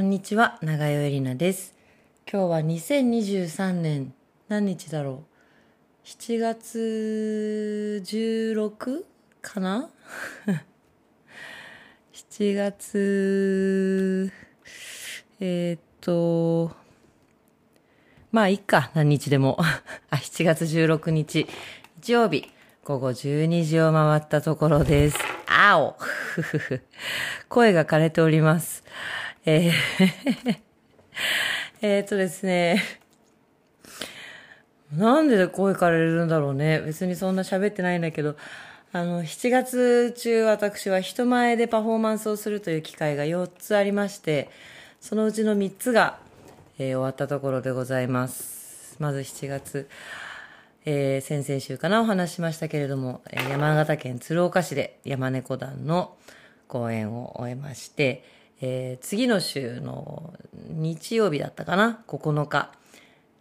こんにちは、長代エリナです。今日は2023年、何日だろう？7月 16? かな ?7 月、えーっと、まあ、いっか、何日でも。あ、7月16日、日曜日、午後12時を回ったところです。あお 声が枯れております。えー えっとですね。なんで声枯れるんだろうね。別にそんな喋ってないんだけど、あの、7月中私は人前でパフォーマンスをするという機会が4つありまして、そのうちの3つが、えー終わったところでございます。まず7月、えー先々週かなお話しましたけれども、山形県鶴岡市で山猫団の公演を終えまして、えー次の週の日曜日だったかな ?9 日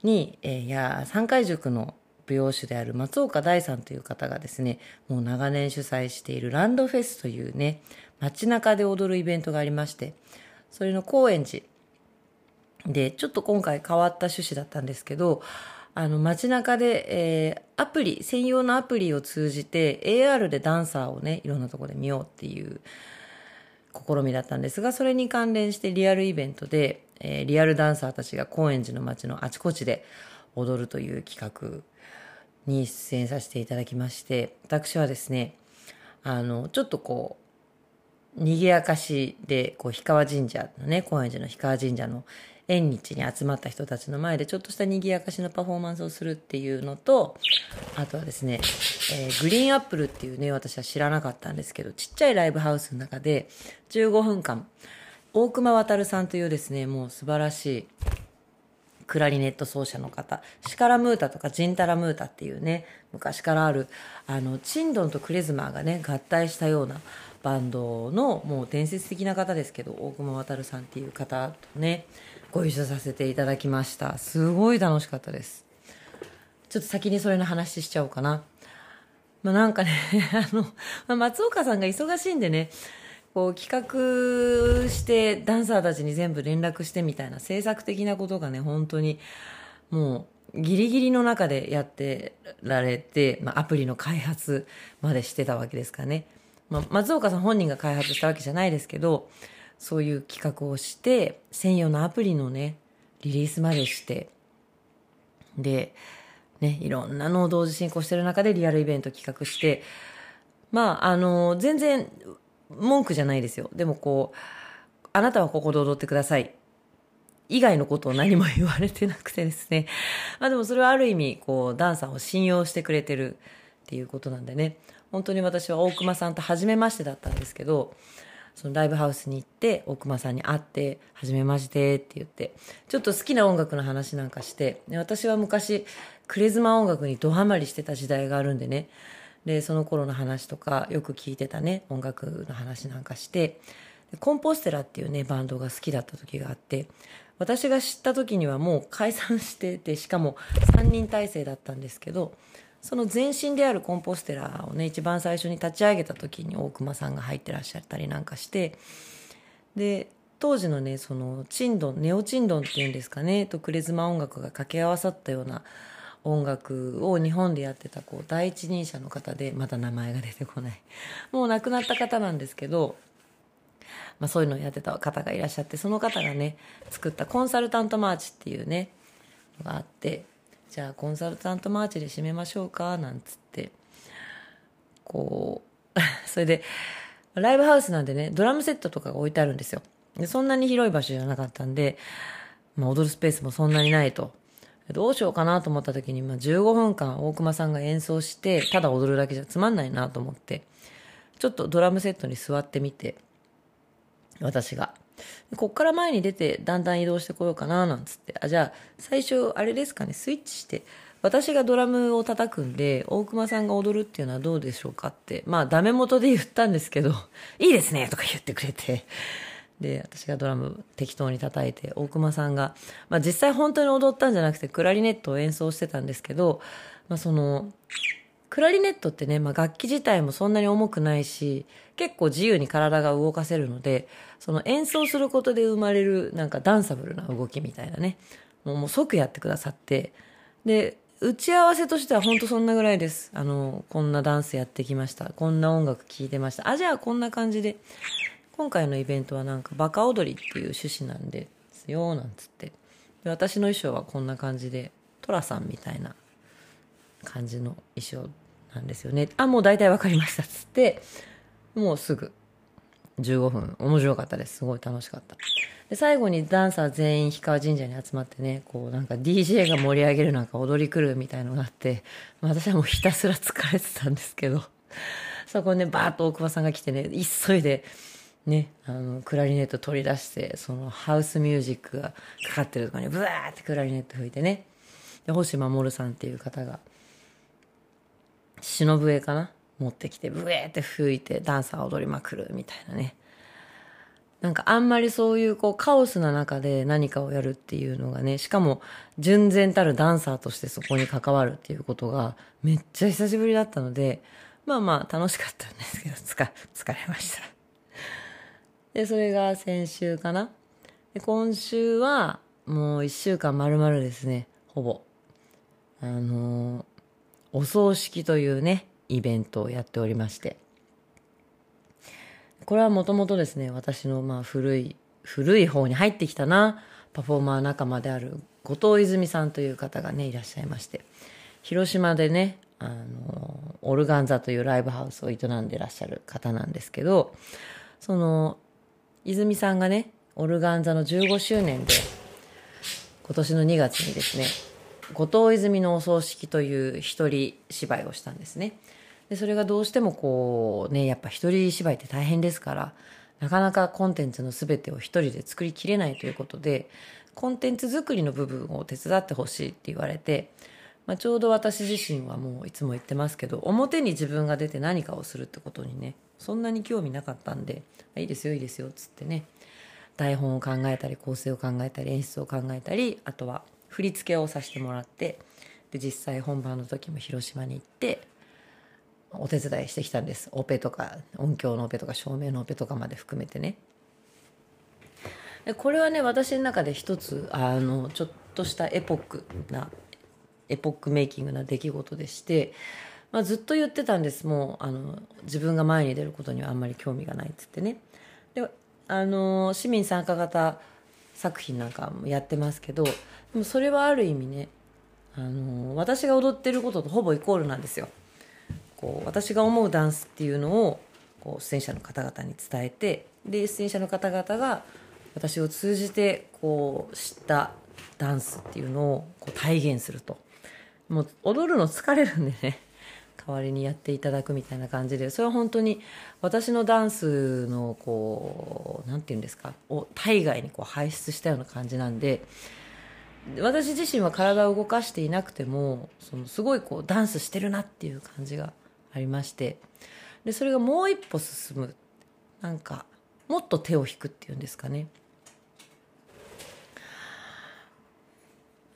に、えーや、三回塾の舞踊師である松岡大さんという方がですね、もう長年主催しているランドフェスというね、街中で踊るイベントがありまして、それの高円寺で、ちょっと今回変わった趣旨だったんですけど、あの街中で、えーアプリ、専用のアプリを通じて AR でダンサーをね、いろんなところで見ようっていう試みだったんですが、それに関連してリアルイベントで、えーリアルダンサーたちが高円寺の街のあちこちで踊るという企画に出演させていただきまして、私はですね、あの、ちょっとこう、賑やかしで、こう、氷川神社のね、高円寺の氷川神社の縁日に集まった人たちの前で、ちょっとした賑やかしのパフォーマンスをするっていうのと、あとはですね、えーグリーンアップルっていうね、私は知らなかったんですけど、ちっちゃいライブハウスの中で、15分間、大熊渉さんというですね、もう素晴らしい、クラリネット奏者の方、シカラムータとかジンタラムータっていうね、昔からある、あの、チンドンとクレズマーがね、合体したようなバンドの、もう伝説的な方ですけど、大熊渉さんっていう方とね、ご一緒させていただきました。すごい楽しかったです。ちょっと先にそれの話しちゃおうかな。まあなんかね、あの、ま松岡さんが忙しいんでね、こう企画してダンサーたちに全部連絡してみたいな制作的なことがね、本当にもうギリギリの中でやってられて、まあアプリの開発までしてたわけですかね。まあ松岡さん本人が開発したわけじゃないですけど、そういう企画をして、専用のアプリのね、リリースまでして、で、ね、いろんなのを同時進行してる中でリアルイベント企画して、まあ、あの、全然文句じゃないですよ。でもこう、あなたはここで踊ってください。以外のことを何も言われてなくてですね。まあでもそれはある意味、こう、ダンサーを信用してくれてるっていうことなんでね。本当に私は大熊さんと初めましてだったんですけど、そのライブハウスに行って、大熊さんに会って、はじめましてって言って、ちょっと好きな音楽の話なんかして、私は昔、クレズマ音楽にドハマりしてた時代があるんでね、で、その頃の話とか、よく聞いてたね、音楽の話なんかして、コンポステラっていうね、バンドが好きだった時があって、私が知った時にはもう解散してて、しかも3人体制だったんですけど、その前身であるコンポステラをね、一番最初に立ち上げた時に大熊さんが入ってらっしゃったりなんかして、で、当時のね、その、チンドン、ネオチンドンっていうんですかね、とクレズマ音楽が掛け合わさったような音楽を日本でやってた、こう、第一人者の方で、まだ名前が出てこない。もう亡くなった方なんですけど、まあそういうのをやってた方がいらっしゃって、その方がね、作ったコンサルタントマーチっていうね、があって、じゃあコンサルタントマーチで締めましょうか、なんつって、こう、それで、ライブハウスなんでね、ドラムセットとかが置いてあるんですよ。でそんなに広い場所じゃなかったんで、まあ踊るスペースもそんなにないと。どうしようかなと思った時に、まあ15分間大熊さんが演奏して、ただ踊るだけじゃつまんないなと思って、ちょっとドラムセットに座ってみて、私が。こっから前に出てだんだん移動してこようかななんつって。あ、じゃあ最初あれですかね、スイッチして、私がドラムを叩くんで、大熊さんが踊るっていうのはどうでしょうかって。まあダメ元で言ったんですけど、いいですねとか言ってくれて。で、私がドラム適当に叩いて、大熊さんが、まあ実際本当に踊ったんじゃなくてクラリネットを演奏してたんですけど、まあその、クラリネットってね、まあ、楽器自体もそんなに重くないし、結構自由に体が動かせるので、その演奏することで生まれるなんかダンサブルな動きみたいなね、もうもう即やってくださって、で、打ち合わせとしては本当そんなぐらいです。あの、こんなダンスやってきました。こんな音楽聴いてました。あ、じゃあこんな感じで。今回のイベントはなんかバカ踊りっていう趣旨なんですよ、なんつって。で私の衣装はこんな感じで、トラさんみたいな感じの衣装なんですよね。あ、もう大体わかりました。つって、もうすぐ15分。面白かったです。すごい楽しかった。で、最後にダンサー全員氷川神社に集まってね、こうなんか DJ が盛り上げるなんか踊り狂うみたいのがあって、まあ私はもうひたすら疲れてたんですけど、そこにね、バーッと大久保さんが来てね、急いで、ね、あの、クラリネット取り出して、そのハウスミュージックがかかってるとこにブワーってクラリネット吹いてね、で、星守さんっていう方が、忍笛かな持ってきて、ブエーって吹いてダンサー踊りまくるみたいなね。なんかあんまりそういうこうカオスな中で何かをやるっていうのがね、しかも純然たるダンサーとしてそこに関わるっていうことがめっちゃ久しぶりだったので、まあまあ楽しかったんですけど、つか、疲れました。で、それが先週かな。で、今週はもう一週間丸々ですね、ほぼ。あのー、お葬式というね、イベントをやっておりまして。これはもともとですね、私のまあ古い、古い方に入ってきたな、パフォーマー仲間である後藤泉さんという方がね、いらっしゃいまして、広島でね、あの、オルガンザというライブハウスを営んでらっしゃる方なんですけど、その、泉さんがね、オルガンザの15周年で、今年の2月にですね、後藤泉のお葬式という一人芝居をしたんですね。でそれがどうしてもこうねやっぱ一人芝居って大変ですからなかなかコンテンツの全てを一人で作りきれないということでコンテンツ作りの部分を手伝ってほしいって言われて、まあ、ちょうど私自身はもういつも言ってますけど表に自分が出て何かをするってことにねそんなに興味なかったんで「いいですよいいですよ」っつってね台本を考えたり構成を考えたり演出を考えたりあとは振り付けをさせてもらってで実際本番の時も広島に行ってお手伝いしてきたんです。オペとか音響のオペとか照明のオペとかまで含めてね。でこれはね私の中で一つあのちょっとしたエポックなエポックメイキングな出来事でして、まあ、ずっと言ってたんです。もうあの自分が前に出ることにはあんまり興味がないっつってね。であの市民参加型作品なんかもやってますけどでもそれはある意味ねあの私が踊ってることとほぼイコールなんですよ。こう私が思うダンスっていうのをこう出演者の方々に伝えてで出演者の方々が私を通じてこう知ったダンスっていうのをこう体現すると。もう踊るの疲れるんでね。代わりにやっていただくみたいな感じで。それは本当に私のダンスのこう何て言うんですかを体外にこう排出したような感じなんで私自身は体を動かしていなくてもそのすごいこうダンスしてるなっていう感じがありましてでそれがもう一歩進む。なんかもっと手を引くっていうんですかね、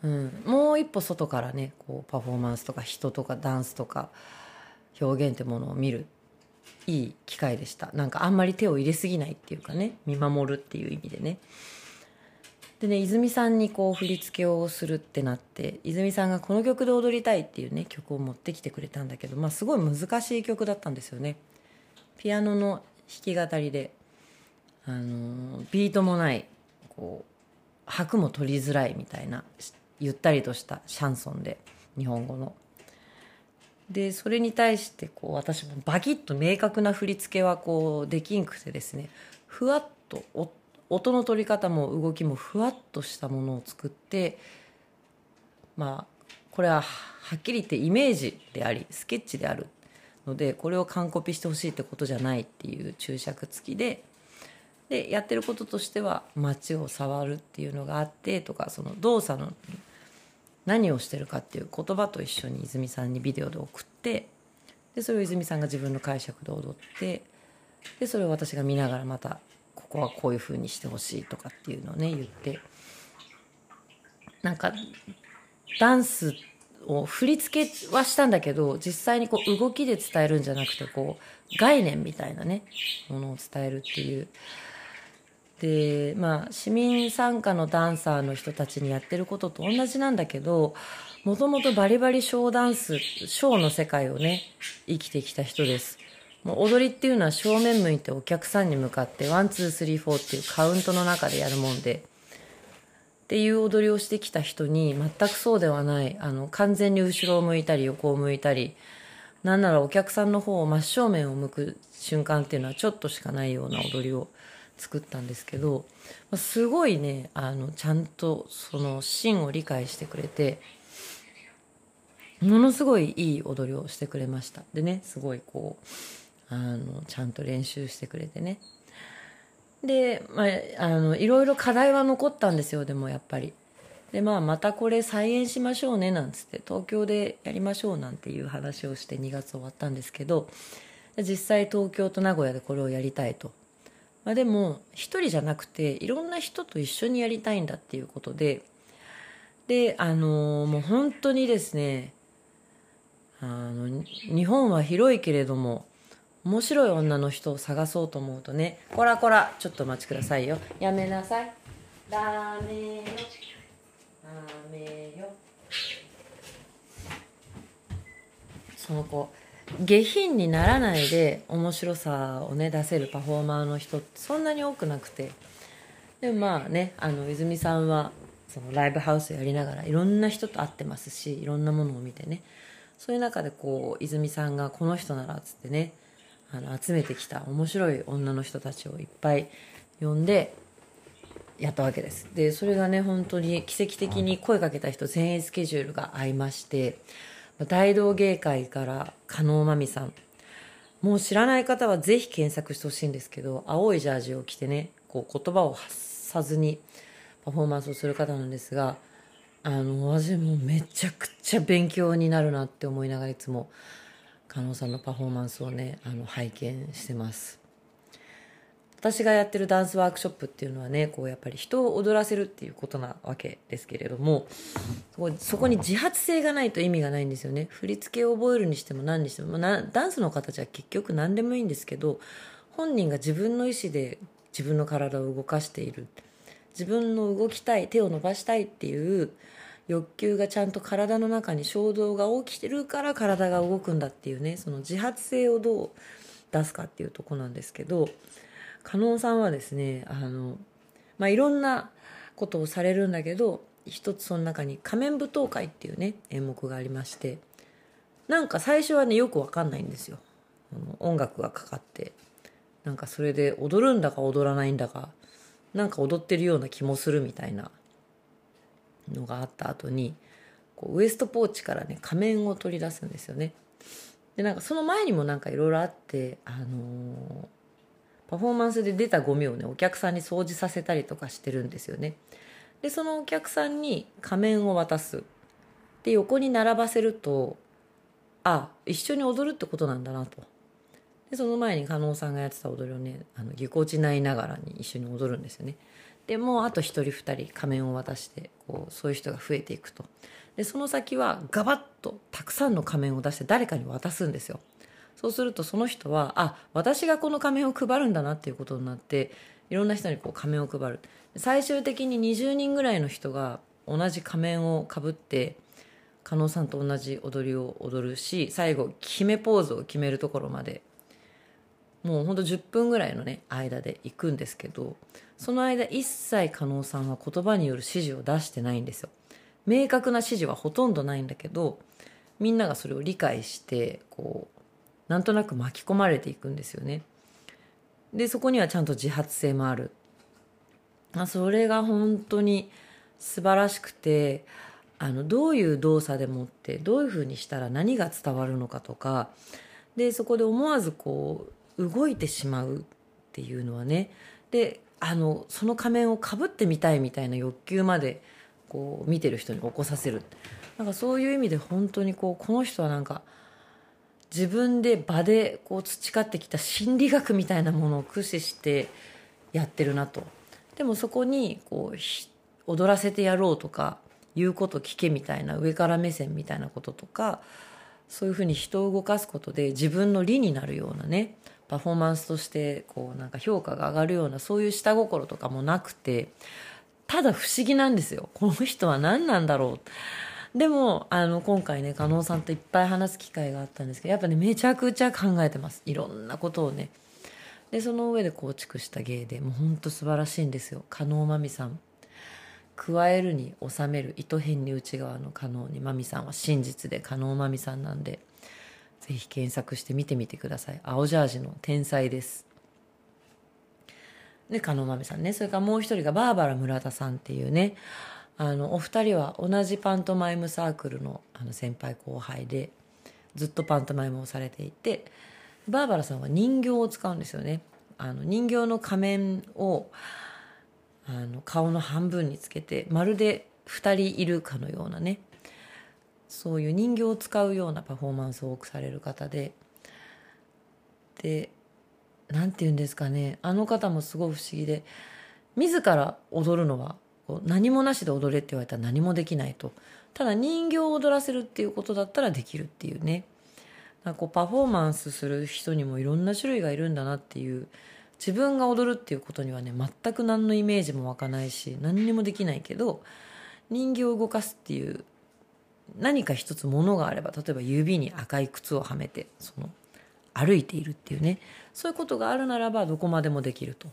うん、もう一歩外からねこうパフォーマンスとか人とかダンスとか表現ってものを見る。いい機会でした。なんかあんまり手を入れすぎないっていうかね見守るっていう意味でね。でね泉さんにこう振り付けをするってなって泉さんがこの曲で踊りたいっていうね曲を持ってきてくれたんだけど、まあ、すごい難しい曲だったんですよね。ピアノの弾き語りであのビートもないこう拍も取りづらいみたいなゆったりとしたシャンソンで日本語の。でそれに対してこう私もバキッと明確な振り付けはこうできんくてですねふわっと音の取り方も動きもふわっとしたものを作ってまあこれははっきり言ってイメージでありスケッチであるのでこれを完コピしてほしいってことじゃないっていう注釈付きででやってることとしては街を触るっていうのがあってとかその動作の何をしてるかっていう言葉と一緒に泉さんにビデオで送ってでそれを泉さんが自分の解釈で踊ってでそれを私が見ながらまたこはこういう風にしてほしいとかっていうのをね言って。なんかダンスを振り付けはしたんだけど実際にこう動きで伝えるんじゃなくてこう概念みたいなねものを伝えるっていう。でまあ市民参加のダンサーの人たちにやってることと同じなんだけどもともとバリバリショーダンスショーの世界をね生きてきた人です。もう踊りっていうのは正面向いてお客さんに向かって one two three four っていうカウントの中でやるもんで。っていう踊りをしてきた人に全くそうではないあの完全に後ろを向いたり横を向いたりなんならお客さんの方を真正面を向く瞬間っていうのはちょっとしかないような踊りを作ったんですけどすごいねあのちゃんとその芯を理解してくれてものすごいいい踊りをしてくれました。でねすごいこうあのちゃんと練習してくれてね。で、まあ、あのいろいろ課題は残ったんですよでもやっぱり。でまあまたこれ再演しましょうねなんつって東京でやりましょうなんていう話をして2月終わったんですけど実際東京と名古屋でこれをやりたいと、まあ、でも一人じゃなくていろんな人と一緒にやりたいんだっていうことで。であのもう本当にですねあの日本は広いけれども面白い女の人を探そうと思うとねこらこらちょっとお待ちくださいよ。やめなさい。ダメよ。ダメよその子下品にならないで面白さをね出せるパフォーマーの人ってそんなに多くなくて。でもまあねあの泉さんはそのライブハウスやりながらいろんな人と会ってますしいろんなものを見てね。そういう中でこう泉さんがこの人ならっつってねあの集めてきた面白い女の人たちをいっぱい呼んでやったわけです。でそれがね本当に奇跡的に声かけた人全員スケジュールが合いまして大道芸会から加納真美さん。もう知らない方はぜひ検索してほしいんですけど青いジャージを着てねこう言葉を発さずにパフォーマンスをする方なんですがあの私もめちゃくちゃ勉強になるなって思いながらいつも加納さんのパフォーマンスをねあの拝見してます。私がやってるダンスワークショップっていうのはねこうやっぱり人を踊らせるっていうことなわけですけれどもそこに自発性がないと意味がないんですよね。振り付けを覚えるにしても何にしても、まあ、ダンスの形は結局何でもいいんですけど本人が自分の意思で自分の体を動かしている。自分の動きたい手を伸ばしたいっていう欲求がちゃんと体の中に衝動が起きてるから体が動くんだっていうねその自発性をどう出すかっていうとこなんですけど加納さんはですねあの、まあ、いろんなことをされるんだけど一つその中に「仮面舞踏会」っていうね演目がありましてなんか最初はねよくわかんないんですよ。音楽がかかって。なんかそれで踊るんだか踊らないんだかなんか踊ってるような気もするみたいな。のがあった後にこうウエストポーチからね仮面を取り出すんですよね。でなんかその前にもなんかいろいろあってあのー、パフォーマンスで出たゴミをねお客さんに掃除させたりとかしてるんですよね。でそのお客さんに仮面を渡す。で横に並ばせるとあ一緒に踊るってことなんだなと。でその前に加納さんがやってた踊りをねあのぎこちないながらに一緒に踊るんですよね。でもあと1人2人仮面を渡してこうそういう人が増えていくと。でその先はガバッとたくさんの仮面を出して誰かに渡すんですよ。そうするとその人はあ私がこの仮面を配るんだなっていうことになっていろんな人にこう仮面を配る。最終的に20人ぐらいの人が同じ仮面をかぶって加納さんと同じ踊りを踊るし最後決めポーズを決めるところまでもうほんと10分ぐらいのね間で行くんですけどその間一切加納さんは言葉による指示を出してないんですよ。明確な指示はほとんどないんだけどみんながそれを理解してこうなんとなく巻き込まれていくんですよね。でそこにはちゃんと自発性もある。あそれが本当に素晴らしくてあのどういう動作でもってどういうふうにしたら何が伝わるのかとかでそこで思わずこう動いてしまうっていうのはね。であのその仮面をかぶってみたいみたいな欲求までこう見てる人に起こさせる。なんかそういう意味で本当にこうこの人はなんか自分で場でこう培ってきた心理学みたいなものを駆使してやってるなと。でもそこにこう踊らせてやろうとか言うこと聞けみたいな上から目線みたいなこととかそういうふうに人を動かすことで自分の利になるようなねパフォーマンスとしてこうなんか評価が上がるようなそういう下心とかもなくてただ不思議なんですよ。この人は何なんだろう。でもあの今回ね加納さんといっぱい話す機会があったんですけどやっぱねめちゃくちゃ考えてます。いろんなことをね。でその上で構築した芸でもうほんと素晴らしいんですよ。加納真美さん。加えるに収める糸編に内側の加納に真美さんは真実で加納真美さんなんで。ぜひ検索して見てみてください。青ジャージの天才です。で加納真美さんね。それからもう一人がバーバラ村田さんっていうね。あのお二人は同じパントマイムサークルのあの先輩後輩でずっとパントマイムをされていてバーバラさんは人形を使うんですよね。あの人形の仮面をあの顔の半分につけてまるで2人いるかのようなねそういう人形を使うようなパフォーマンスを多くされる方でで何て言うんですかね。あの方もすごい不思議で自ら踊るのは何もなしで踊れって言われたら何もできないと。ただ人形を踊らせるっていうことだったらできるっていうね。なんかこうパフォーマンスする人にもいろんな種類がいるんだなっていう自分が踊るっていうことにはね全く何のイメージも湧かないし何にもできないけど人形を動かすっていう何か一つものがあれば例えば指に赤い靴をはめてその歩いているっていうね。そういうことがあるならばどこまでもできると。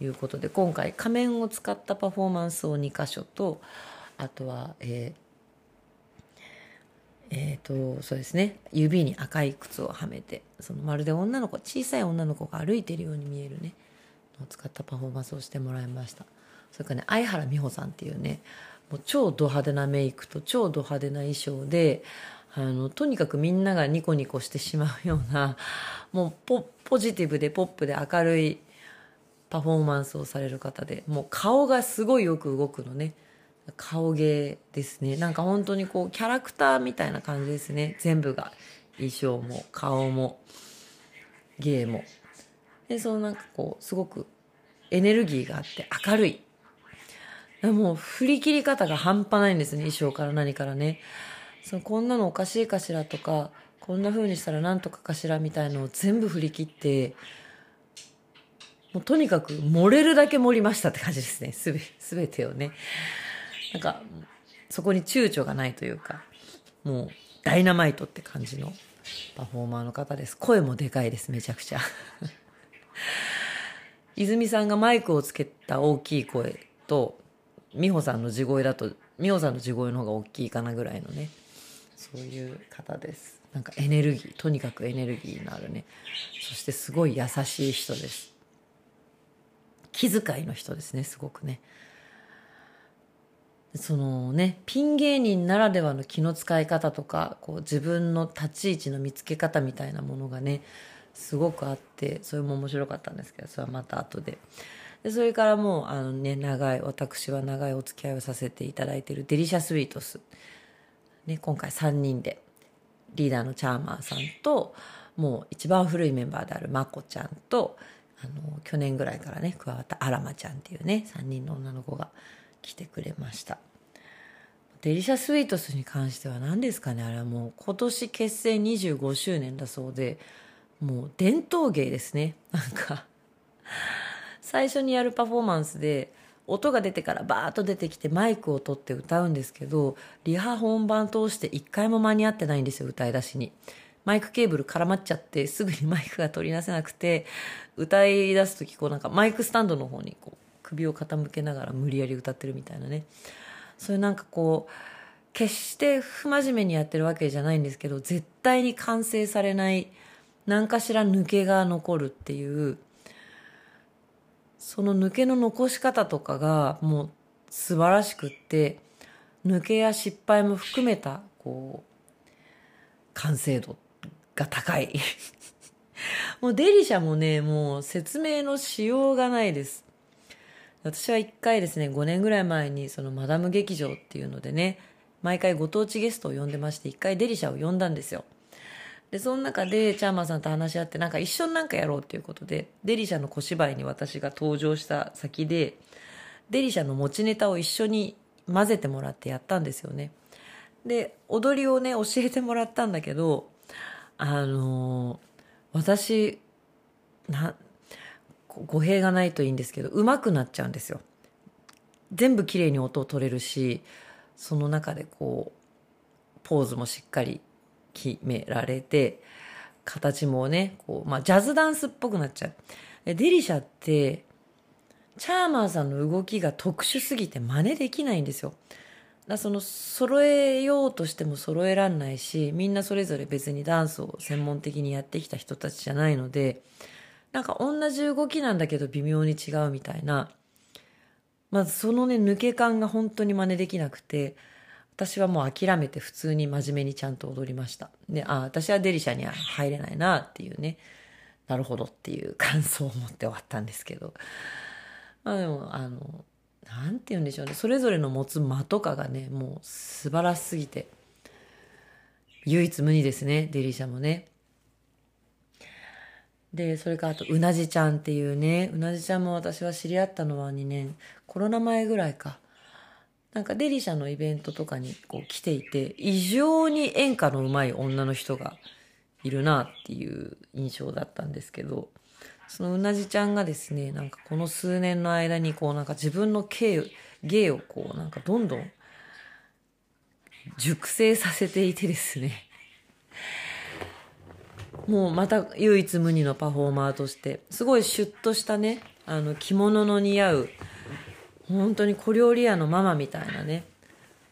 いうことで今回仮面を使ったパフォーマンスを2箇所とあとはえーえーと、そうですね。指に赤い靴をはめてそのまるで女の子小さい女の子が歩いてるように見えるね。を使ったパフォーマンスをしてもらいました。それからね相原美穂さんっていうねもう超ド派手なメイクと超ド派手な衣装であのとにかくみんながニコニコしてしまうような もうポポジティブでポップで明るいパフォーマンスをされる方でもう顔がすごいよく動くのね。顔芸ですね。なんか本当にこうキャラクターみたいな感じですね。全部が。衣装も顔も芸も。でそのなんかこうすごくエネルギーがあって明るいもう振り切り方が半端ないんですね衣装から何からね。そのこんなのおかしいかしらとかこんな風にしたらなんとかかしらみたいのを全部振り切ってもうとにかく盛れるだけ盛りましたって感じですね。すべ全てをね。なんかそこに躊躇がないというかもうダイナマイトって感じのパフォーマーの方です。声もでかいですめちゃくちゃ。泉さんがマイクをつけた大きい声と美穂さんの地声だと美穂さんの地声の方が大きいかなぐらいのねそういう方です。なんかエネルギーとにかくエネルギーのあるね。そしてすごい優しい人です。気遣いの人ですねすごくね。そのねピン芸人ならではの気の使い方とかこう自分の立ち位置の見つけ方みたいなものがねすごくあってそれも面白かったんですけどそれはまた後ででそれからもうあのね長い私は長いお付き合いをさせていただいているデリシャスイートス、ね、今回3人でリーダーのチャーマーさんともう一番古いメンバーであるまこちゃんとあの去年ぐらいからね加わったあらまちゃんっていうね3人の女の子が来てくれました。デリシャスイートスに関しては何ですかねあれはもう今年結成25周年だそうでもう伝統芸ですね。なんか最初にやるパフォーマンスで音が出てからバーッと出てきてマイクを取って歌うんですけどリハ本番通して一回も間に合ってないんですよ歌い出しに。マイクケーブル絡まっちゃってすぐにマイクが取り出せなくて歌い出す時こうなんかマイクスタンドの方にこう首を傾けながら無理やり歌ってるみたいなね。そういうなんかこう決して不真面目にやってるわけじゃないんですけど絶対に完成されない何かしら抜けが残るっていうその抜けの残し方とかがもう素晴らしくって抜けや失敗も含めたこう完成度が高い。もうデリシャもねもう説明のしようがないです。私は一回ですね5年ぐらい前にそのマダム劇場っていうのでね毎回ご当地ゲストを呼んでまして一回デリシャを呼んだんですよ。でその中でチャーマンさんと話し合ってなんか一緒になんかやろうっていうことでデリシャの小芝居に私が登場した先でデリシャの持ちネタを一緒に混ぜてもらってやったんですよね。で、踊りをね、教えてもらったんだけど、あのー私、な、語弊がないといいんですけど、上手くなっちゃうんですよ。全部綺麗に音を取れるし、その中でこう、ポーズもしっかり決められて、形もね、こう、まあ、ジャズダンスっぽくなっちゃう。デリシャって、チャーマーさんの動きが特殊すぎて真似できないんですよ。だその揃えようとしても揃えらんないしみんなそれぞれ別にダンスを専門的にやってきた人たちじゃないのでなんか同じ動きなんだけど微妙に違うみたいなまずそのね抜け感が本当に真似できなくて私はもう諦めて普通に真面目にちゃんと踊りました。であ私はデリシャには入れないなっていうね。なるほどっていう感想を持って終わったんですけど。まあでもあのなんて言うんでしょうね。それぞれの持つ間とかがねもう素晴らしすぎて。唯一無二ですねデリシャもね。でそれからあとうなじちゃんっていうね。うなじちゃんも私は知り合ったのは2年。コロナ前ぐらいか。なんかデリシャのイベントとかにこう来ていて異常に演歌の上手い女の人がいるなっていう印象だったんですけどそのうなじちゃんがですね、なんかこの数年の間にこうなんか自分の芸芸をこうなんかどんどん熟成させていてですね、もうまた唯一無二のパフォーマーとして、すごいシュッとしたね、あの着物の似合う、本当に小料理屋のママみたいなね、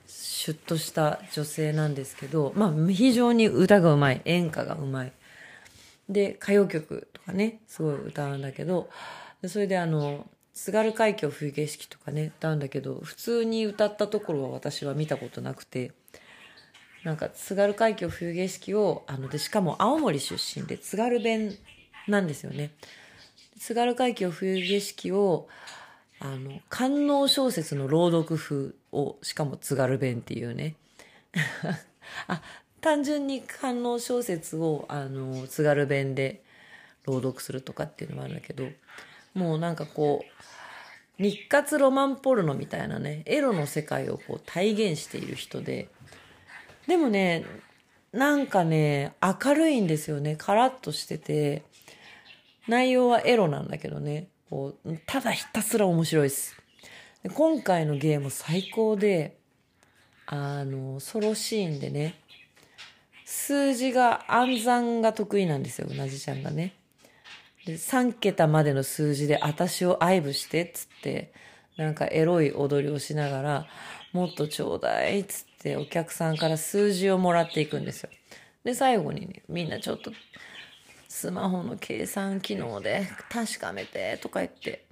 シュッとした女性なんですけど、まあ非常に歌がうまい、演歌がうまい。で、歌謡曲とかね、すごい歌うんだけど、それであの、津軽海峡冬景色とかね、歌うんだけど、普通に歌ったところは私は見たことなくて、なんか津軽海峡冬景色を、あの、で、しかも青森出身で津軽弁なんですよね。津軽海峡冬景色を、あの、官能小説の朗読風を、しかも津軽弁っていうね。あ、単純に官能小説をあの津軽弁で朗読するとかっていうのもあるんだけどもうなんかこう日活ロマンポルノみたいなねエロの世界をこう体現している人ででもねなんかね明るいんですよねカラッとしてて内容はエロなんだけどねこうただひたすら面白いです今回のゲーム最高であのソロシーンでね数字が暗算が得意なんですよ、うなじちゃんがね。で、3桁までの数字で私を愛撫してっつって、なんかエロい踊りをしながら、もっとちょうだいっつってお客さんから数字をもらっていくんですよ。で、最後にね、みんなちょっとスマホの計算機能で確かめてとか言って、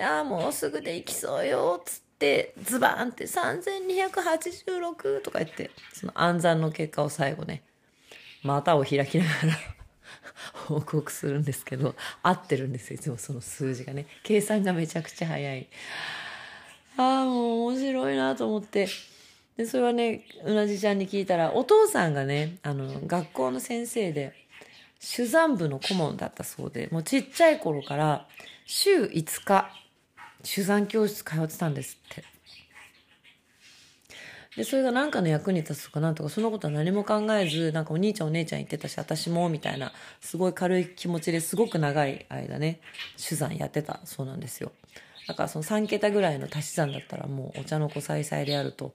ああ、もうすぐできそうよっつって、ズバーンって3286とか言って、その暗算の結果を最後ね、股を開きながら 報告するんですけど合ってるんですよいつもその数字がね。計算がめちゃくちゃ早い。ああもう面白いなと思って。でそれはねうなじちゃんに聞いたらお父さんがねあの学校の先生で手山部の顧問だったそうでもうちっちゃい頃から週5日手山教室通ってたんですってで、それが何かの役に立つとかなんとか、そのことは何も考えず、なんかお兄ちゃんお姉ちゃん言ってたし、私も、みたいな、すごい軽い気持ちですごく長い間ね、手算やってたそうなんですよ。だからその3桁ぐらいの足し算だったらもうお茶の子さいさいであると。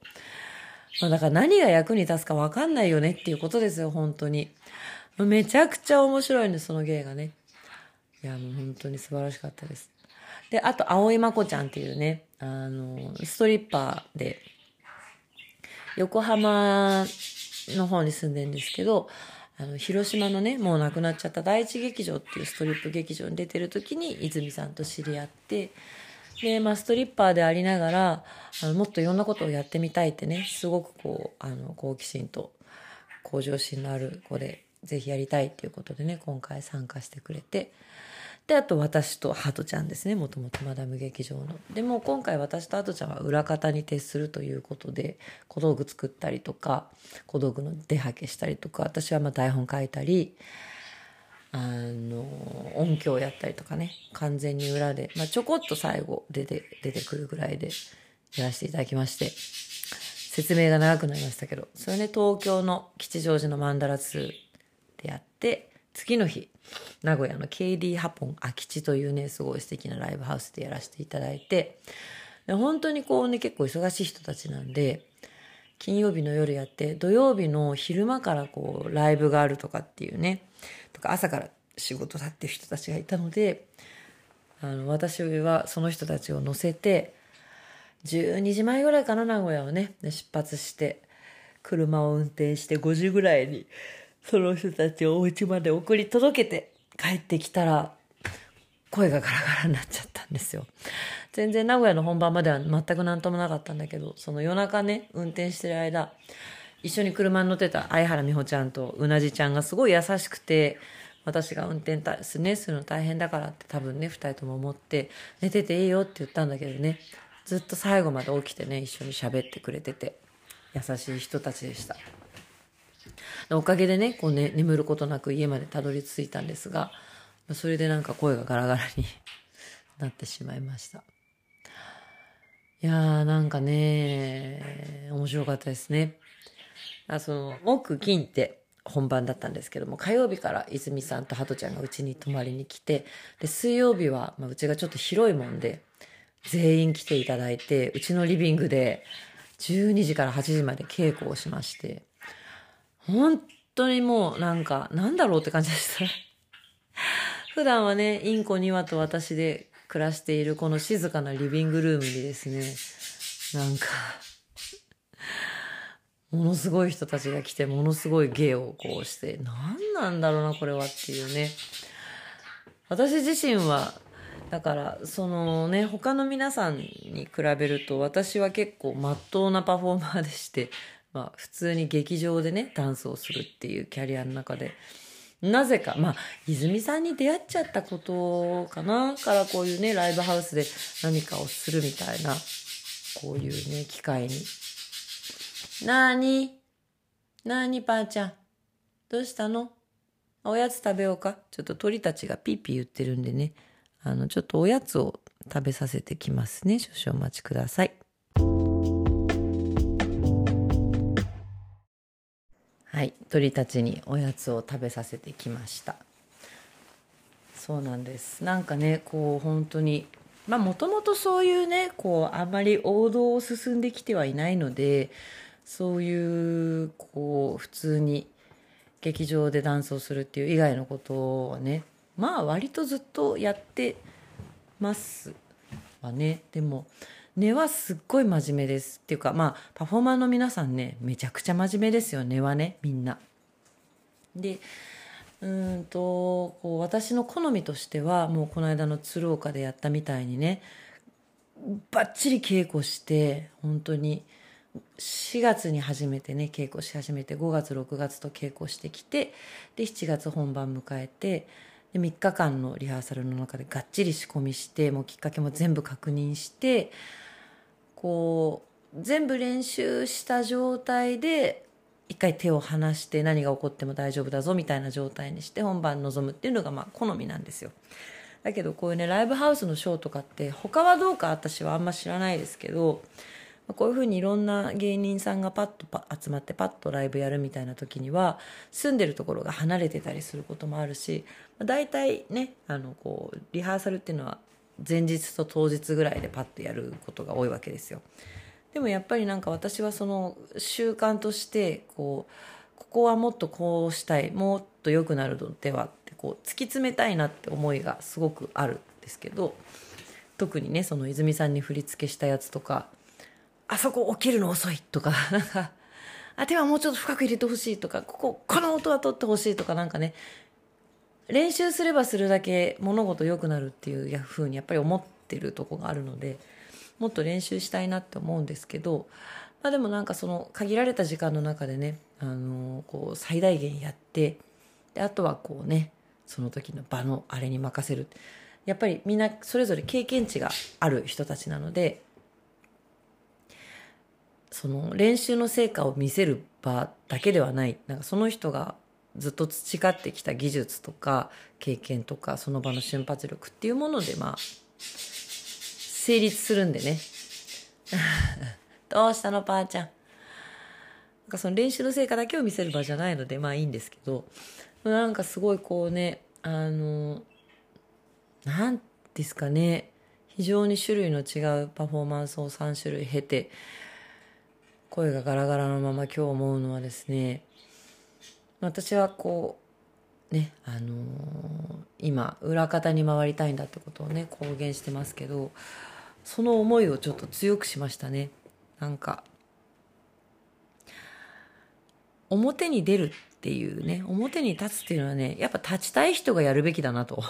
まあだから何が役に立つかわかんないよねっていうことですよ、本当に。めちゃくちゃ面白いんです、その芸がね。いや、もう本当に素晴らしかったです。で、あと、葵まこちゃんっていうね、あの、ストリッパーで、横浜の方に住んでるんですけど、あの、広島のね、もう亡くなっちゃった第一劇場っていうストリップ劇場に出てる時に泉さんと知り合って、で、まあ、ストリッパーでありながら、あの、もっといろんなことをやってみたいってね、すごくこう、あの、好奇心と向上心のある子で、ぜひやりたいっていうことでね、今回参加してくれて、で、あと私とハトちゃんですね。もともとマダム劇場の。でも今回私とハトちゃんは裏方に徹するということで、小道具作ったりとか、小道具の出はけしたりとか、私はま台本書いたり、あの、音響やったりとかね、完全に裏で、まあちょこっと最後出て、出てくるぐらいでやらせていただきまして。説明が長くなりましたけど、それね、東京の吉祥寺のマンダラ2でやって、次の日、名古屋の KD ハポン空き地というね、すごい素敵なライブハウスでやらせていただいて、で本当にこうね、結構忙しい人たちなんで、金曜日の夜やって、土曜日の昼間からこう、ライブがあるとかっていうね、とか朝から仕事だっていう人たちがいたので、あの、私はその人たちを乗せて、12時前ぐらいかな、名古屋をね、出発して、車を運転して5時ぐらいに、その人たちをお家まで送り届けて帰ってきたら、声がガラガラになっちゃったんですよ。全然名古屋の本番までは全く何ともなかったんだけど、その夜中ね、運転してる間、一緒に車に乗ってた相原美穂ちゃんとうなじちゃんがすごい優しくて、私が運転すね、するの大変だからって多分ね、二人とも思って、寝てていいよって言ったんだけどね、ずっと最後まで起きてね、一緒に喋ってくれてて、優しい人たちでした。おかげでね、こうね、眠ることなく家までたどり着いたんですが、それでなんか声がガラガラに なってしまいました。いやーなんかね、面白かったですね。あその、木金って本番だったんですけども、火曜日から泉さんと鳩ちゃんがうちに泊まりに来て、で、水曜日は、まあ、うちがちょっと広いもんで、全員来ていただいて、うちのリビングで12時から8時まで稽古をしまして、本当にもうなんか、なんだろうって感じでした。普段はね、インコ2羽と私で暮らしているこの静かなリビングルームにですね、なんかものすごい人たちが来て、ものすごい芸をこうして、何なんだろうな、これはっていうね。私自身は、だから、そのね、他の皆さんに比べると、私は結構真っ当なパフォーマーでして、まあ、普通に劇場でね、ダンスをするっていうキャリアの中で、なぜか、まあ、泉さんに出会っちゃったことかなからこういうね、ライブハウスで何かをするみたいな、こういうね、機会に。なーになーにばあちゃん。どうしたの？おやつ食べようか？ちょっと鳥たちがピーピー言ってるんでね、あの、ちょっとおやつを食べさせてきますね。少々お待ちください。はい、鳥たちにおやつを食べさせてきました。そうなんです。なんかねこう本当にまあもともとそういうねこうあんまり王道を進んできてはいないのでそういうこう普通に劇場でダンスをするっていう以外のことはねまあ割とずっとやってますわね。でも根はすっごい真面目です。っていうか、まあ、パフォーマーの皆さんね、めちゃくちゃ真面目ですよ、根はね、みんな。で、うんと、こう、私の好みとしては、もうこの間の鶴岡でやったみたいにね、ばっちり稽古して、本当に、4月に初めてね、稽古し始めて、5月、6月と稽古してきて、で、7月本番迎えて、で3日間のリハーサルの中でがっちり仕込みしてもうきっかけも全部確認してこう全部練習した状態で一回手を離して何が起こっても大丈夫だぞみたいな状態にして本番臨むっていうのがまあ好みなんですよ。だけどこういうねライブハウスのショーとかって他はどうか私はあんま知らないですけどこういうふうにいろんな芸人さんがパッと集まってパッとライブやるみたいな時には住んでるところが離れてたりすることもあるし大体ねあのこうリハーサルっていうのは前日と当日ぐらいでパッとやることが多いわけですよ。でもやっぱりなんか私はその習慣としてこうここはもっとこうしたいもっと良くなるのではってこう突き詰めたいなって思いがすごくあるんですけど特にねその泉さんに振り付けしたやつとかあそこ起きるの遅いとか なんかあ手はもうちょっと深く入れてほしいとかこここの音は取ってほしいとかなんかね練習すればするだけ物事良くなるっていうふうにやっぱり思ってるとこがあるのでもっと練習したいなって思うんですけど、まあ、でもなんかその限られた時間の中でね、あのこう最大限やってであとはこうねその時の場のあれに任せる。やっぱりみんなそれぞれ経験値がある人たちなのでその練習の成果を見せる場だけではない。なんかその人がずっと培ってきた技術とか経験とかその場の瞬発力っていうものでまあ成立するんでね。どうしたのばあちゃん。なんかその練習の成果だけを見せる場じゃないのでまあいいんですけど。なんかすごいこうねあのなんですかね。非常に種類の違うパフォーマンスを3種類経て声がガラガラのまま今日思うのはですね私はこうねあのー、今裏方に回りたいんだってことをね公言してますけどその思いをちょっと強くしましたね。なんか表に出るっていうね表に立つっていうのはねやっぱ立ちたい人がやるべきだなと。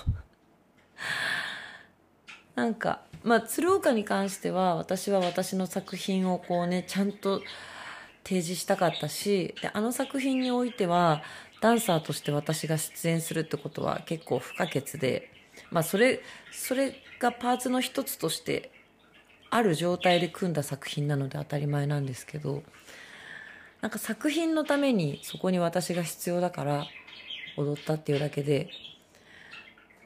なんかまあ鶴岡に関しては私は私の作品をこうねちゃんと提示したかったしであの作品においてはダンサーとして私が出演するってことは結構不可欠でまあそれそれがパーツの一つとしてある状態で組んだ作品なので当たり前なんですけどなんか作品のためにそこに私が必要だから踊ったっていうだけで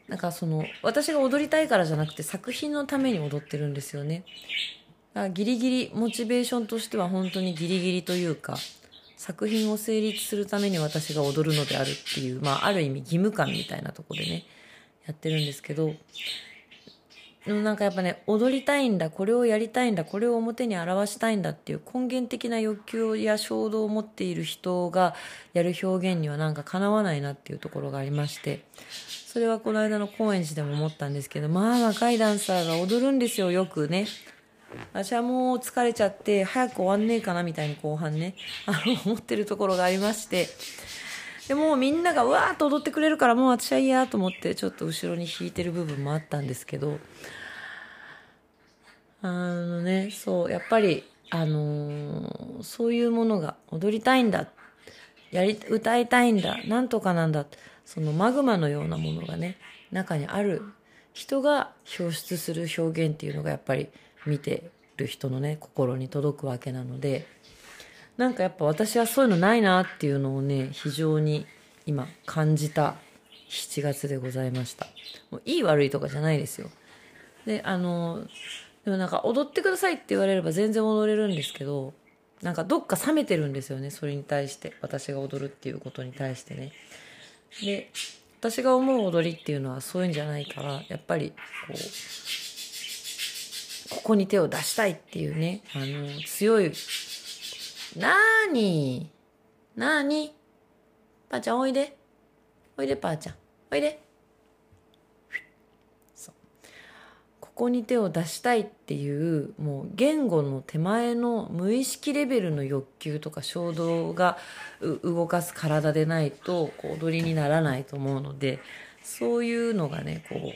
なんかその私が踊りたいからじゃなくて作品のために踊ってるんですよね。ギリギリモチベーションとしては本当にギリギリというか作品を成立するために私が踊るのであるっていう、まあ、ある意味義務感みたいなとこでねやってるんですけどなんかやっぱね踊りたいんだこれをやりたいんだこれを表に表したいんだっていう根源的な欲求や衝動を持っている人がやる表現にはなんかかなわないなっていうところがありましてそれはこの間の高円寺でも思ったんですけどまあ若いダンサーが踊るんですよよくね。私はもう疲れちゃって早く終わんねえかなみたいに後半ね あの思ってるところがありまして。でもみんながうわーっと踊ってくれるからもう私はいいやと思ってちょっと後ろに引いてる部分もあったんですけど。あのねそうやっぱりあのー、そういうものが踊りたいんだやり歌いたいんだなんとかなんだそのマグマのようなものがね中にある。人が表出する表現っていうのがやっぱり見てる人のね心に届くわけなのでなんかやっぱ私はそういうのないなっていうのをね非常に今感じた7月でございました。もういい悪いとかじゃないですよ。であのでもなんか踊ってくださいって言われれば全然踊れるんですけどなんかどっか冷めてるんですよねそれに対して私が踊るっていうことに対してね。で私が思う踊りっていうのはそういうんじゃないからやっぱりこうここに手を出したいっていうねあの強い。なーになーにばあちゃんおいで。おいでばあちゃん。おいで。そう。ここに手を出したいっていうもう言語の手前の無意識レベルの欲求とか衝動が動かす体でないとこう踊りにならないと思うのでそういうのがねこう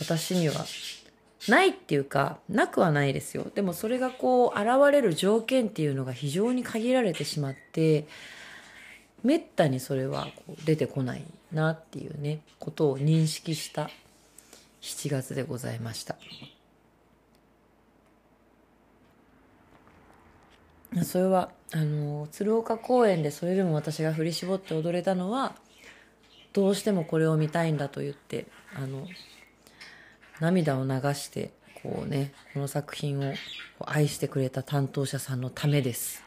私にはないっていうかなくはないですよ。でもそれがこう現れる条件っていうのが非常に限られてしまってめったにそれはこう出てこないなっていうねことを認識した7月でございました。それはあの鶴岡公園でそれでも私が振り絞って踊れたのはどうしてもこれを見たいんだと言ってあの涙を流してこうねこの作品を愛してくれた担当者さんのためです。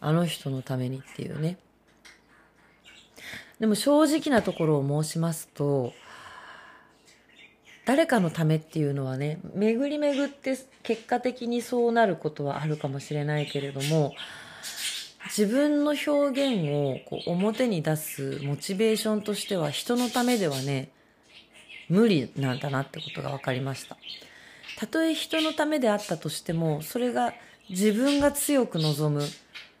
あの人のためにっていうね。でも正直なところを申しますと誰かのためっていうのはね巡り巡って結果的にそうなることはあるかもしれないけれども自分の表現をこう表に出すモチベーションとしては人のためではね無理なんだなってことが分かりました。たとえ人のためであったとしてもそれが自分が強く望む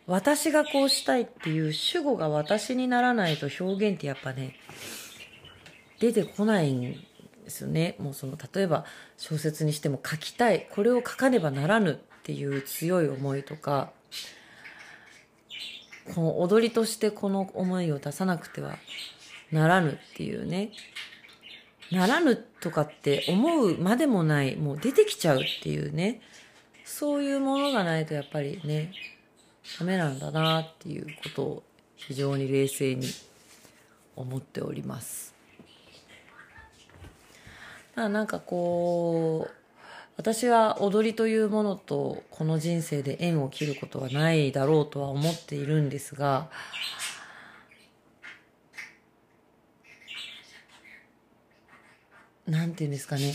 私がこうしたいっていう主語が私にならないと表現ってやっぱね出てこないんですよね。もうその例えば小説にしても書きたいこれを書かねばならぬっていう強い思いとかこの踊りとしてこの思いを出さなくてはならぬっていうね。ならぬとかって思うまでもないもう出てきちゃうっていうねそういうものがないとやっぱりねダメなんだなっていうことを非常に冷静に思っております。なんかこう私は踊りというものとこの人生で縁を切ることはないだろうとは思っているんですがなんていうんですかね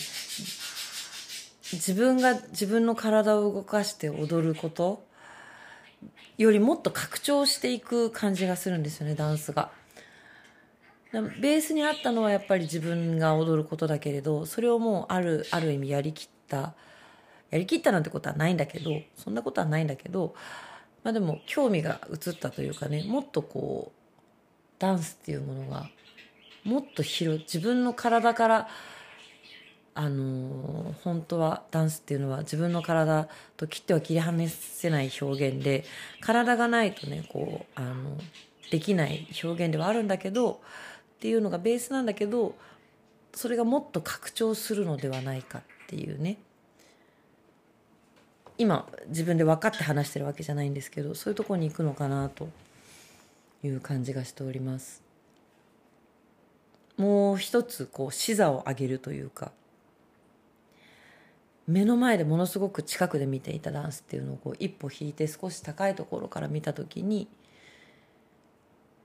自分が自分の体を動かして踊ることよりもっと拡張していく感じがするんですよねダンスが。ベースにあったのはやっぱり自分が踊ることだけれどそれをもうあるある意味やりきったやりきったなんてことはないんだけどそんなことはないんだけどまあでも興味が移ったというかねもっとこうダンスっていうものがもっと広い自分の体からあの本当はダンスっていうのは自分の体と切っては切り離せない表現で体がないとねこうあのできない表現ではあるんだけどっていうのがベースなんだけどそれがもっと拡張するのではないかっていうね。今自分で分かって話してるわけじゃないんですけどそういうとこに行くのかなという感じがしております。もう一つこう視座を上げるというか目の前でものすごく近くで見ていたダンスっていうのをこう一歩引いて少し高いところから見た時に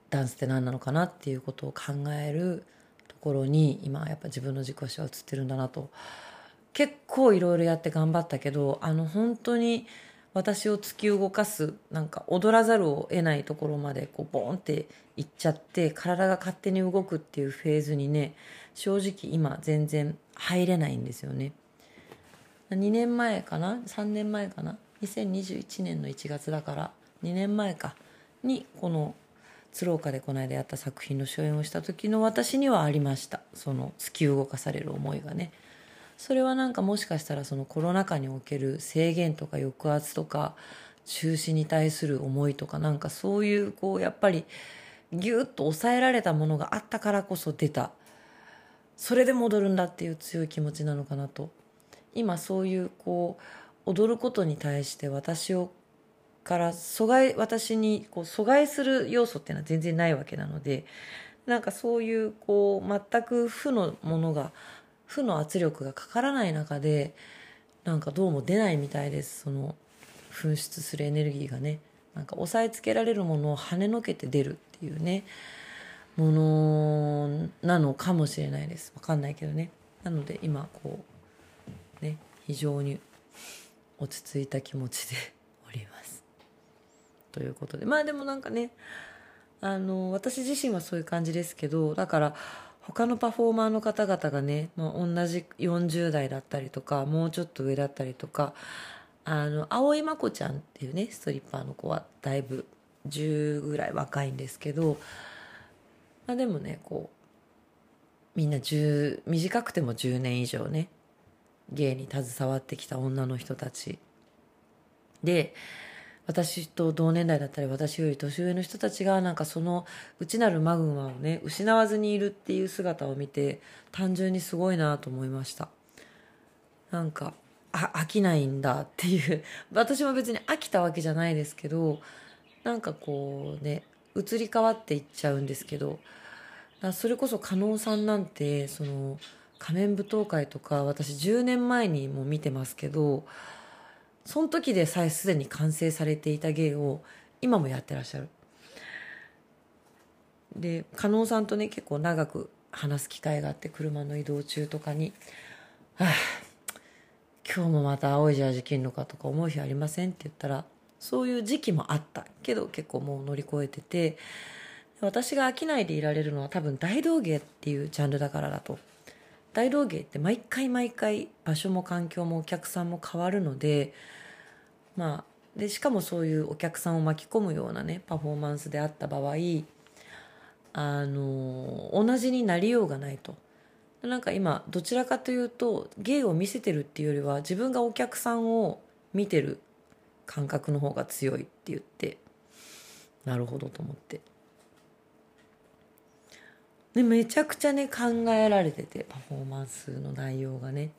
ダンスって何なのかなっていうことを考えるところに今やっぱ自分の自己主は映ってるんだなと結構いろいろやって頑張ったけどあの本当に私を突き動かすなんか踊らざるを得ないところまでこうボーンっていっちゃって体が勝手に動くっていうフェーズにね正直今全然入れないんですよね。2年前かな？3年前かな？2021年の1月だから。2年前か。にこの鶴岡でこの間やった作品の初演をした時の私にはありました。その突き動かされる思いがね。それはなんかもしかしたらそのコロナ禍における制限とか抑圧とか中止に対する思いとかなんかそういうこうやっぱりギュッと抑えられたものがあったからこそ出た。それで戻るんだっていう強い気持ちなのかなと今そういうこう踊ることに対して私をから阻害私にこう阻害する要素っていうのは全然ないわけなのでなんかそういうこう全く負のものが負の圧力がかからない中でなんかどうも出ないみたいです。その噴出するエネルギーがね。なんか押さえつけられるものを跳ねのけて出るっていうね。ものなのかもしれないです。わかんないけどね。なので今こうね非常に落ち着いた気持ちで おります。ということで。まあでもなんかねあの私自身はそういう感じですけどだから他のパフォーマーの方々がね、まあ、同じ40代だったりとかもうちょっと上だったりとかあの青井真子ちゃんっていうねストリッパーの子はだいぶ10ぐらい若いんですけど、まあ、でもねこうみんな10短くても10年以上ね芸に携わってきた女の人たち。で私と同年代だったり私より年上の人たちがなんかその内なるマグマをね失わずにいるっていう姿を見て単純にすごいなと思いました。なんかあ飽きないんだっていう。私も別に飽きたわけじゃないですけどなんかこうね移り変わっていっちゃうんですけどそれこそ加納さんなんてその仮面舞踏会とか私10年前にも見てますけどその時でさえすでに完成されていた芸を今もやってらっしゃる。で加納さんとね結構長く話す機会があって車の移動中とかに「はあ今日もまた青いジャージ着んのか」とか思う日ありませんって言ったらそういう時期もあったけど結構もう乗り越えてて私が飽きないでいられるのは多分大道芸っていうジャンルだからだと大道芸って毎回毎回場所も環境もお客さんも変わるのでまあでしかもそういうお客さんを巻き込むようなねパフォーマンスであった場合あの同じになりようがないと。なんか今どちらかというと芸を見せてるっていうよりは自分がお客さんを見てる感覚の方が強いって言ってなるほどと思って。でめちゃくちゃね考えられててパフォーマンスの内容がね。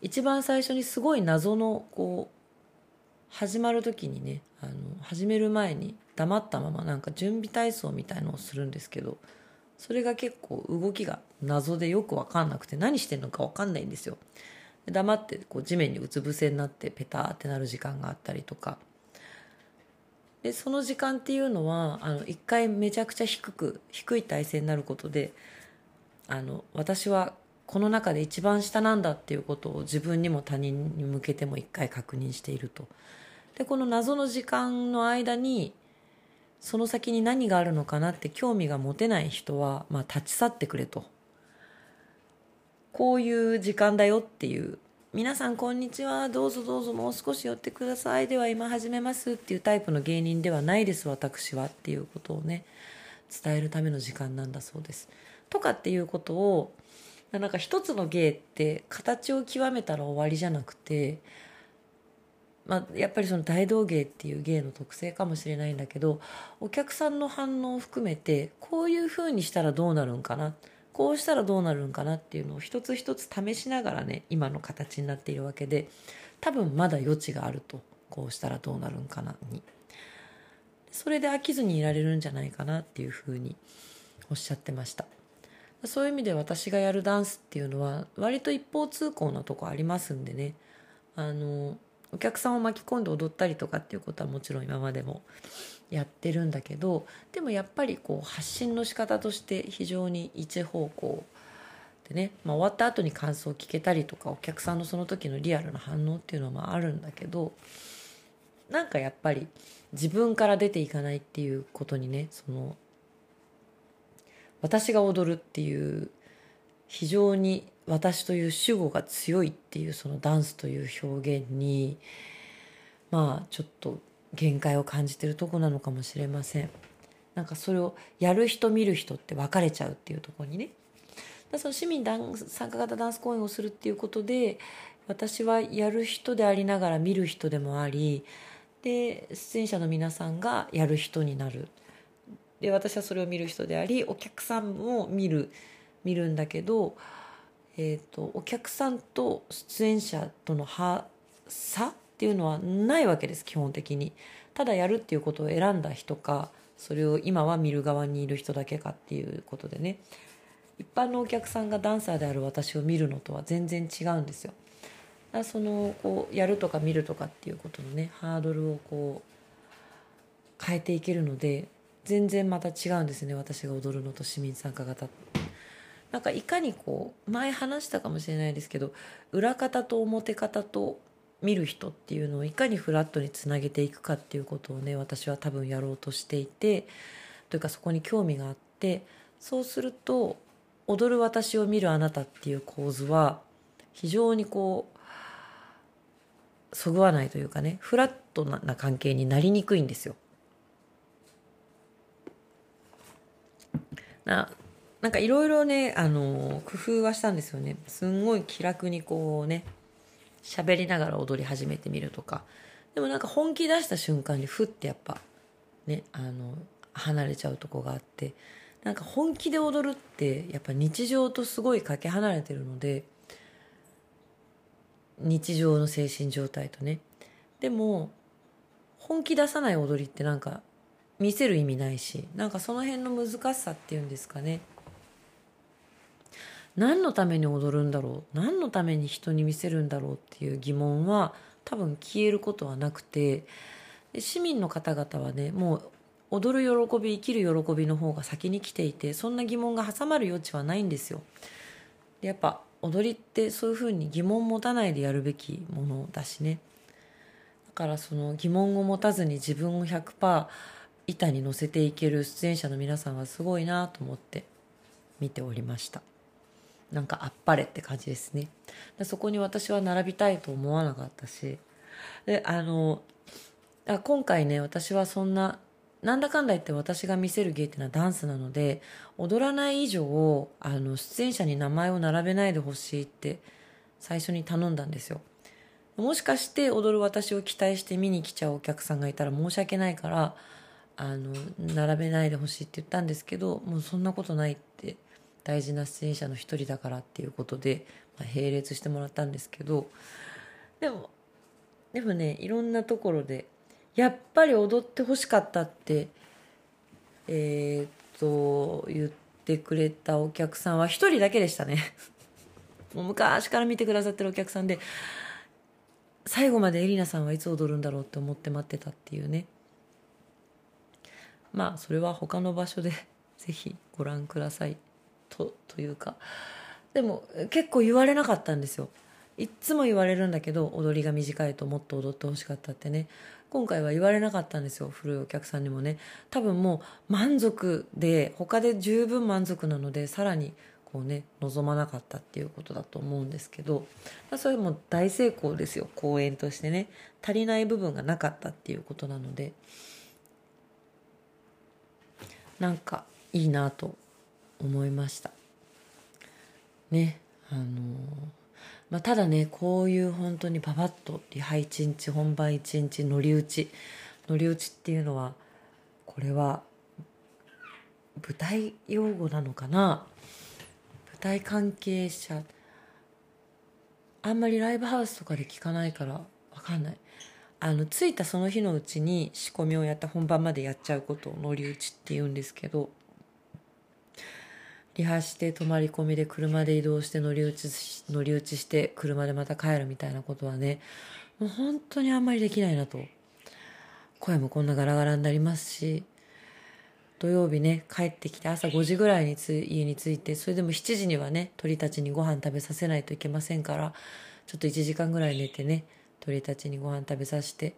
一番最初にすごい謎のこう始まる時にねあの始める前に黙ったままなんか準備体操みたいのをするんですけどそれが結構動きが謎でよく分かんなくて何してんのか分かんないんですよ。黙ってこう地面にうつ伏せになってペターってなる時間があったりとかでその時間っていうのはあの一回めちゃくちゃ低く低い体勢になることであの私はこの中で一番下なんだっていうことを自分にも他人に向けても一回確認していると。でこの謎の時間の間にその先に何があるのかなって興味が持てない人は、まあ、立ち去ってくれと。こういう時間だよっていう皆さんこんにちは。どうぞどうぞもう少し寄ってください。では今始めます。っていうタイプの芸人ではないです私は。っていうことをね伝えるための時間なんだそうです。とかっていうことをなんか一つの芸って形を極めたら終わりじゃなくて、まあ、やっぱりその大道芸っていう芸の特性かもしれないんだけどお客さんの反応を含めてこういうふうにしたらどうなるんかな。こうしたらどうなるんかなっていうのを一つ一つ試しながらね今の形になっているわけで多分まだ余地があるとこうしたらどうなるんかなに。それで飽きずにいられるんじゃないかなっていうふうにおっしゃってました。そういう意味で私がやるダンスっていうのは割と一方通行なとこありますんでね。あのお客さんを巻き込んで踊ったりとかっていうことはもちろん今までもやってるんだけどでもやっぱりこう発信の仕方として非常に一方向でね、まあ、終わった後に感想を聞けたりとかお客さんのその時のリアルな反応っていうのもあるんだけどなんかやっぱり自分から出ていかないっていうことにねその私が踊るっていう非常に私という主語が強いっていうそのダンスという表現にまあちょっと限界を感じてるとこなのかもしれません。なんかそれをやる人見る人って分かれちゃうっていうところにね。だその市民ダン参加型ダンス公演をするっていうことで私はやる人でありながら見る人でもありで出演者の皆さんがやる人になる。で私はそれを見る人でありお客さんも見る見るんだけど、えーと、お客さんと出演者との差っていうのはないわけです基本的に。ただやるっていうことを選んだ人かそれを今は見る側にいる人だけかっていうことでね一般のお客さんがダンサーである私を見るのとは全然違うんですよ。だそのこうやるとか見るとかっていうことのねハードルをこう変えていけるので全然また違うんですね私が踊るのと市民参加型なんかいかにこう前話したかもしれないですけど裏方と表方と見る人っていうのをいかにフラットにつなげていくかっていうことをね私は多分やろうとしていてというかそこに興味があってそうすると踊る私を見るあなたっていう構図は非常にこうそぐわないというかねフラットな関係になりにくいんですよ。ななんかいろいろねあの工夫はしたんですよねすんごい気楽にこうね喋りながら踊り始めてみるとか。でもなんか本気出した瞬間にふってやっぱねあの離れちゃうとこがあってなんか本気で踊るってやっぱ日常とすごいかけ離れてるので日常の精神状態とね。でも本気出さない踊りってなんか見せる意味ないしなんかその辺の難しさっていうんですかね。何のために踊るんだろう？何のために人に見せるんだろうっていう疑問は多分消えることはなくて市民の方々はねもう踊る喜び生きる喜びの方が先に来ていてそんな疑問が挟まる余地はないんですよ。でやっぱ踊りってそういうふうに疑問持たないでやるべきものだしね。だからその疑問を持たずに自分を100%板に乗せていける出演者の皆さんはすごいなと思って見ておりました。なんかあっぱれって感じですね。でそこに私は並びたいと思わなかったし。であの今回ね私はそんななんだかんだ言って私が見せる芸っていうのはダンスなので踊らない以上あの出演者に名前を並べないでほしいって最初に頼んだんですよ。もしかして踊る私を期待して見に来ちゃうお客さんがいたら申し訳ないからあの並べないでほしいって言ったんですけどもうそんなことないって大事な出演者の一人だからっていうことで、まあ、並列してもらったんですけどでもでもねいろんなところでやっぱり踊ってほしかったってえー、っと言ってくれたお客さんは一人だけでしたね。もう昔から見てくださってるお客さんで最後までエリナさんはいつ踊るんだろうって思って待ってたっていうね。まあそれは他の場所でぜひご覧ください。とというか。でも結構言われなかったんですよ。いっつも言われるんだけど踊りが短いともっと踊ってほしかったってね。今回は言われなかったんですよ古いお客さんにもね。多分もう満足で他で十分満足なのでさらにこうね望まなかったっていうことだと思うんですけど。それも大成功ですよ公演としてね。足りない部分がなかったっていうことなので。なんかいいなと思いました。ねあのまあ、ただねこういう本当にパパッとリハ1日本番1日乗り打ち。乗り打ちっていうのはこれは舞台用語なのかな？舞台関係者あんまりライブハウスとかで聞かないから分かんない。あの着いたその日のうちに仕込みをやった本番までやっちゃうことを乗り打ちって言うんですけどリハして泊まり込みで車で移動して乗り打ち乗り打ちして車でまた帰るみたいなことはねもう本当にあんまりできないなと。声もこんなガラガラになりますし土曜日ね帰ってきて朝5時ぐらいにつ家に着いてそれでも7時にはね鳥たちにご飯食べさせないといけませんからちょっと1時間ぐらい寝てね鳥たちにご飯食べさせて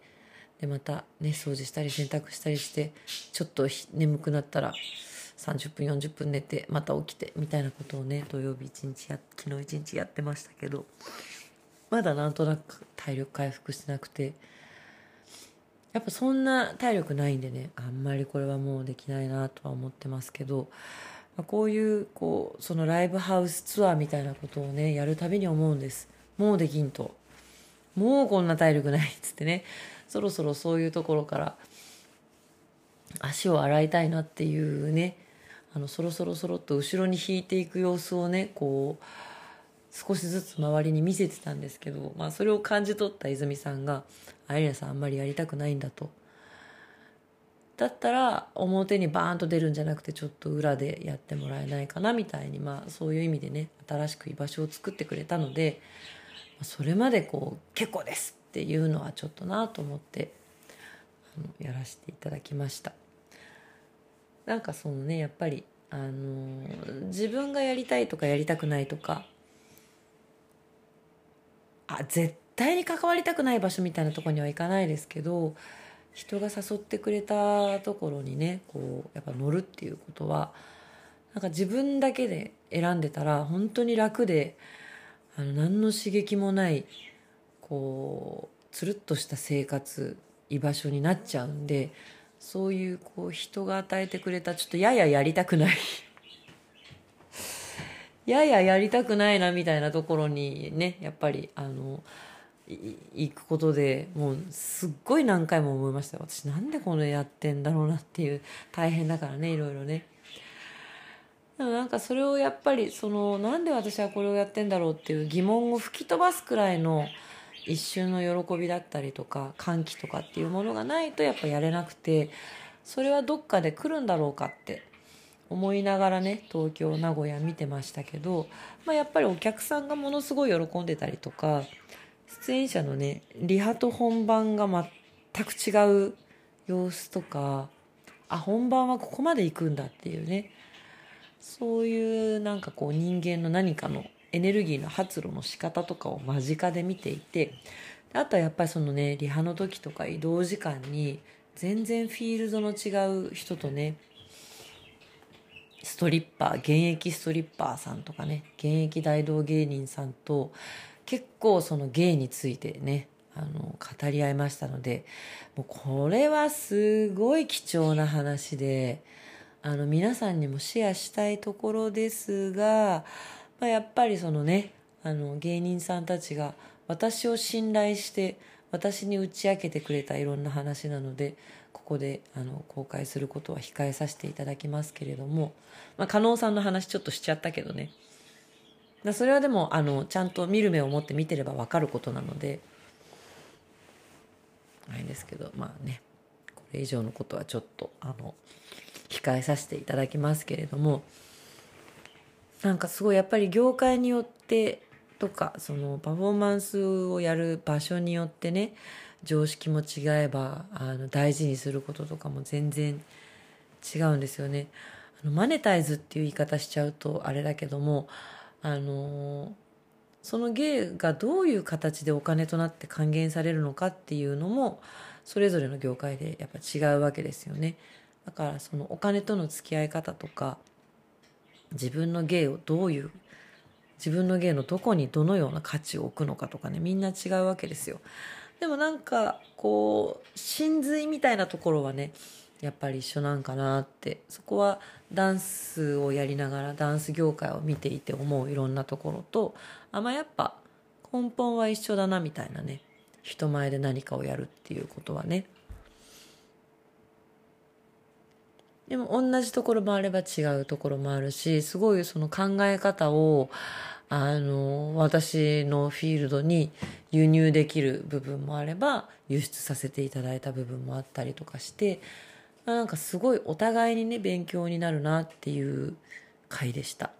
でまたね掃除したり洗濯したりしてちょっと眠くなったら30分40分寝てまた起きてみたいなことをね土曜日一日や昨日一日やってましたけどまだなんとなく体力回復してなくてやっぱそんな体力ないんでねあんまりこれはもうできないなとは思ってますけど、まあ、こういうこうそのライブハウスツアーみたいなことをねやるたびに思うんです。もうできんと。もうこんな体力ないっつってね。そろそろそういうところから足を洗いたいなっていうねあのそろそろそろっと後ろに引いていく様子をねこう少しずつ周りに見せてたんですけど、まあ、それを感じ取った泉さんが「アイリナさんあんまりやりたくないんだ」と。だったら表にバーンと出るんじゃなくてちょっと裏でやってもらえないかなみたいに、まあ、そういう意味でね新しく居場所を作ってくれたのでそれまでこう「結構です」っていうのはちょっとなと思ってやらせていただきました。なんかそのねやっぱりあの自分がやりたいとかやりたくないとかあ絶対に関わりたくない場所みたいなとこには行かないですけど人が誘ってくれたところにねこうやっぱ乗るっていうことはなんか自分だけで選んでたら本当に楽であの何の刺激もないこうつるっとした生活居場所になっちゃうんでそういうこう人が与えてくれたちょっとやややりたくない。やややりたくないなみたいなところにねやっぱりあの行くことでもうすっごい何回も思いました私なんでこのやってんだろうなっていう大変だからねいろいろね。でもなんかそれをやっぱりそのなんで私はこれをやってんだろうっていう疑問を吹き飛ばすくらいの一瞬の喜びだったりとか歓喜とかっていうものがないとやっぱやれなくてそれはどっかで来るんだろうかって思いながらね東京名古屋見てましたけど、まあ、やっぱりお客さんがものすごい喜んでたりとか出演者のねリハと本番が全く違う様子とかあ本番はここまで行くんだっていうねそういうなんかこう人間の何かのエネルギーの発露の仕方とかを間近で見ていてあとはやっぱりそのねリハの時とか移動時間に全然フィールドの違う人とねストリッパー現役ストリッパーさんとかね現役大道芸人さんと結構その芸についてねあの語り合いましたのでもうこれはすごい貴重な話であの皆さんにもシェアしたいところですがまあ、やっぱりそのねあの芸人さんたちが私を信頼して私に打ち明けてくれたいろんな話なのでここであの公開することは控えさせていただきますけれども、まあ、加納さんの話ちょっとしちゃったけどね。それはでもあのちゃんと見る目を持って見てれば分かることなのであれですけどまあねこれ以上のことはちょっとあの控えさせていただきますけれどもなんかすごいやっぱり業界によってとかそのパフォーマンスをやる場所によってね常識も違えばあの大事にすることとかも全然違うんですよね。あのマネタイズっていう言い方しちゃうとあれだけどもあのその芸がどういう形でお金となって還元されるのかっていうのもそれぞれの業界でやっぱ違うわけですよね。だからそのお金との付き合い方とか自分の芸をどういう自分の芸のどこにどのような価値を置くのかとかねみんな違うわけですよ。でもなんかこう真髄みたいなところはねやっぱり一緒なんかなってそこはダンスをやりながらダンス業界を見ていて思ういろんなところとあまあやっぱ根本は一緒だなみたいなね人前で何かをやるっていうことはねでも同じところもあれば違うところもあるしすごいその考え方をあの私のフィールドに輸入できる部分もあれば輸出させていただいた部分もあったりとかしてなんかすごいお互いにね勉強になるなっていう回でした。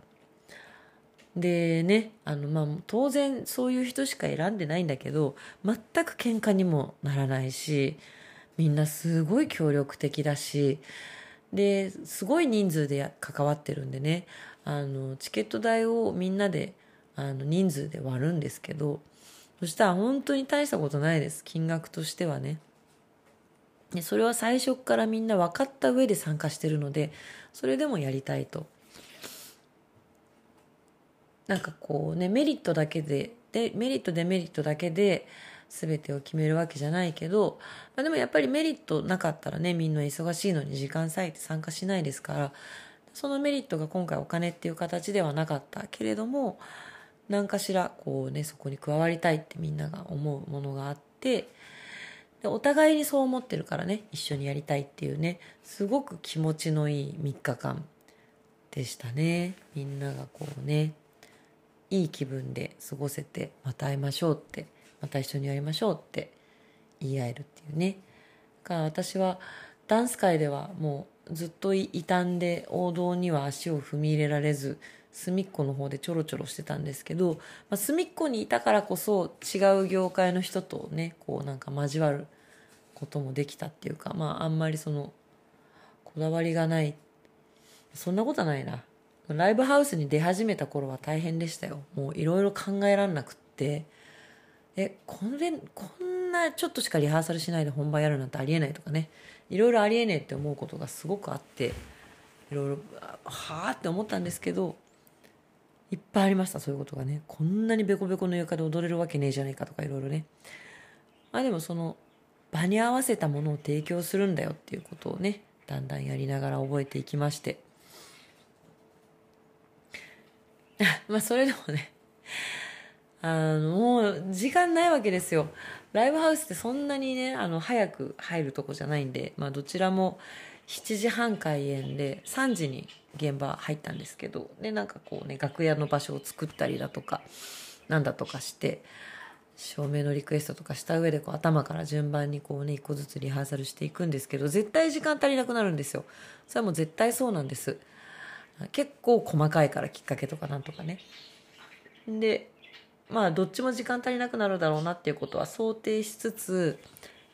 でねあのまあ当然そういう人しか選んでないんだけど全く喧嘩にもならないしみんなすごい協力的だしですごい人数で関わってるんでね。あのチケット代をみんなであの人数で割るんですけどそしたら本当に大したことないです。金額としてはね。でそれは最初からみんな分かった上で参加してるのでそれでもやりたいと。なんかこうねメリットだけででメリットデメリットだけで全てを決めるわけじゃないけど、まあ、でもやっぱりメリットなかったらねみんな忙しいのに時間割いて参加しないですからそのメリットが今回お金っていう形ではなかったけれども何かしらこうねそこに加わりたいってみんなが思うものがあってでお互いにそう思ってるからね一緒にやりたいっていうねすごく気持ちのいい3日間でしたね。みんながこうねいい気分で過ごせてまた会いましょうってまた一緒にやりましょうって言い合えるっていうね。だから私はダンス界ではもうずっと傷んで王道には足を踏み入れられず隅っこの方でちょろちょろしてたんですけど、まあ、隅っこにいたからこそ違う業界の人とねこうなんか交わることもできたっていうかまああんまりそのこだわりがない。そんなことはないな。ライブハウスに出始めた頃は大変でしたよ。もういろいろ考えらんなくって。えこれこんなちょっとしかリハーサルしないで本番やるなんてありえないとかね。いろいろありえねえって思うことがすごくあっていろいろはあって思ったんですけどいっぱいありましたそういうことがね。こんなにベコベコの床で踊れるわけねえじゃないかとかいろいろね。まあでもその場に合わせたものを提供するんだよっていうことをねだんだんやりながら覚えていきまして。まあそれでもねあのもう時間ないわけですよ。ライブハウスってそんなにねあの早く入るとこじゃないんで、まあ、どちらも7時半開演で3時に現場入ったんですけどでなんかこうね楽屋の場所を作ったりだとかなんだとかして照明のリクエストとかした上でこう頭から順番にこうね一個ずつリハーサルしていくんですけど絶対時間足りなくなるんですよ。それはもう絶対そうなんです。結構細かいからきっかけとかなんとかね。でまあどっちも時間足りなくなるだろうなっていうことは想定しつつ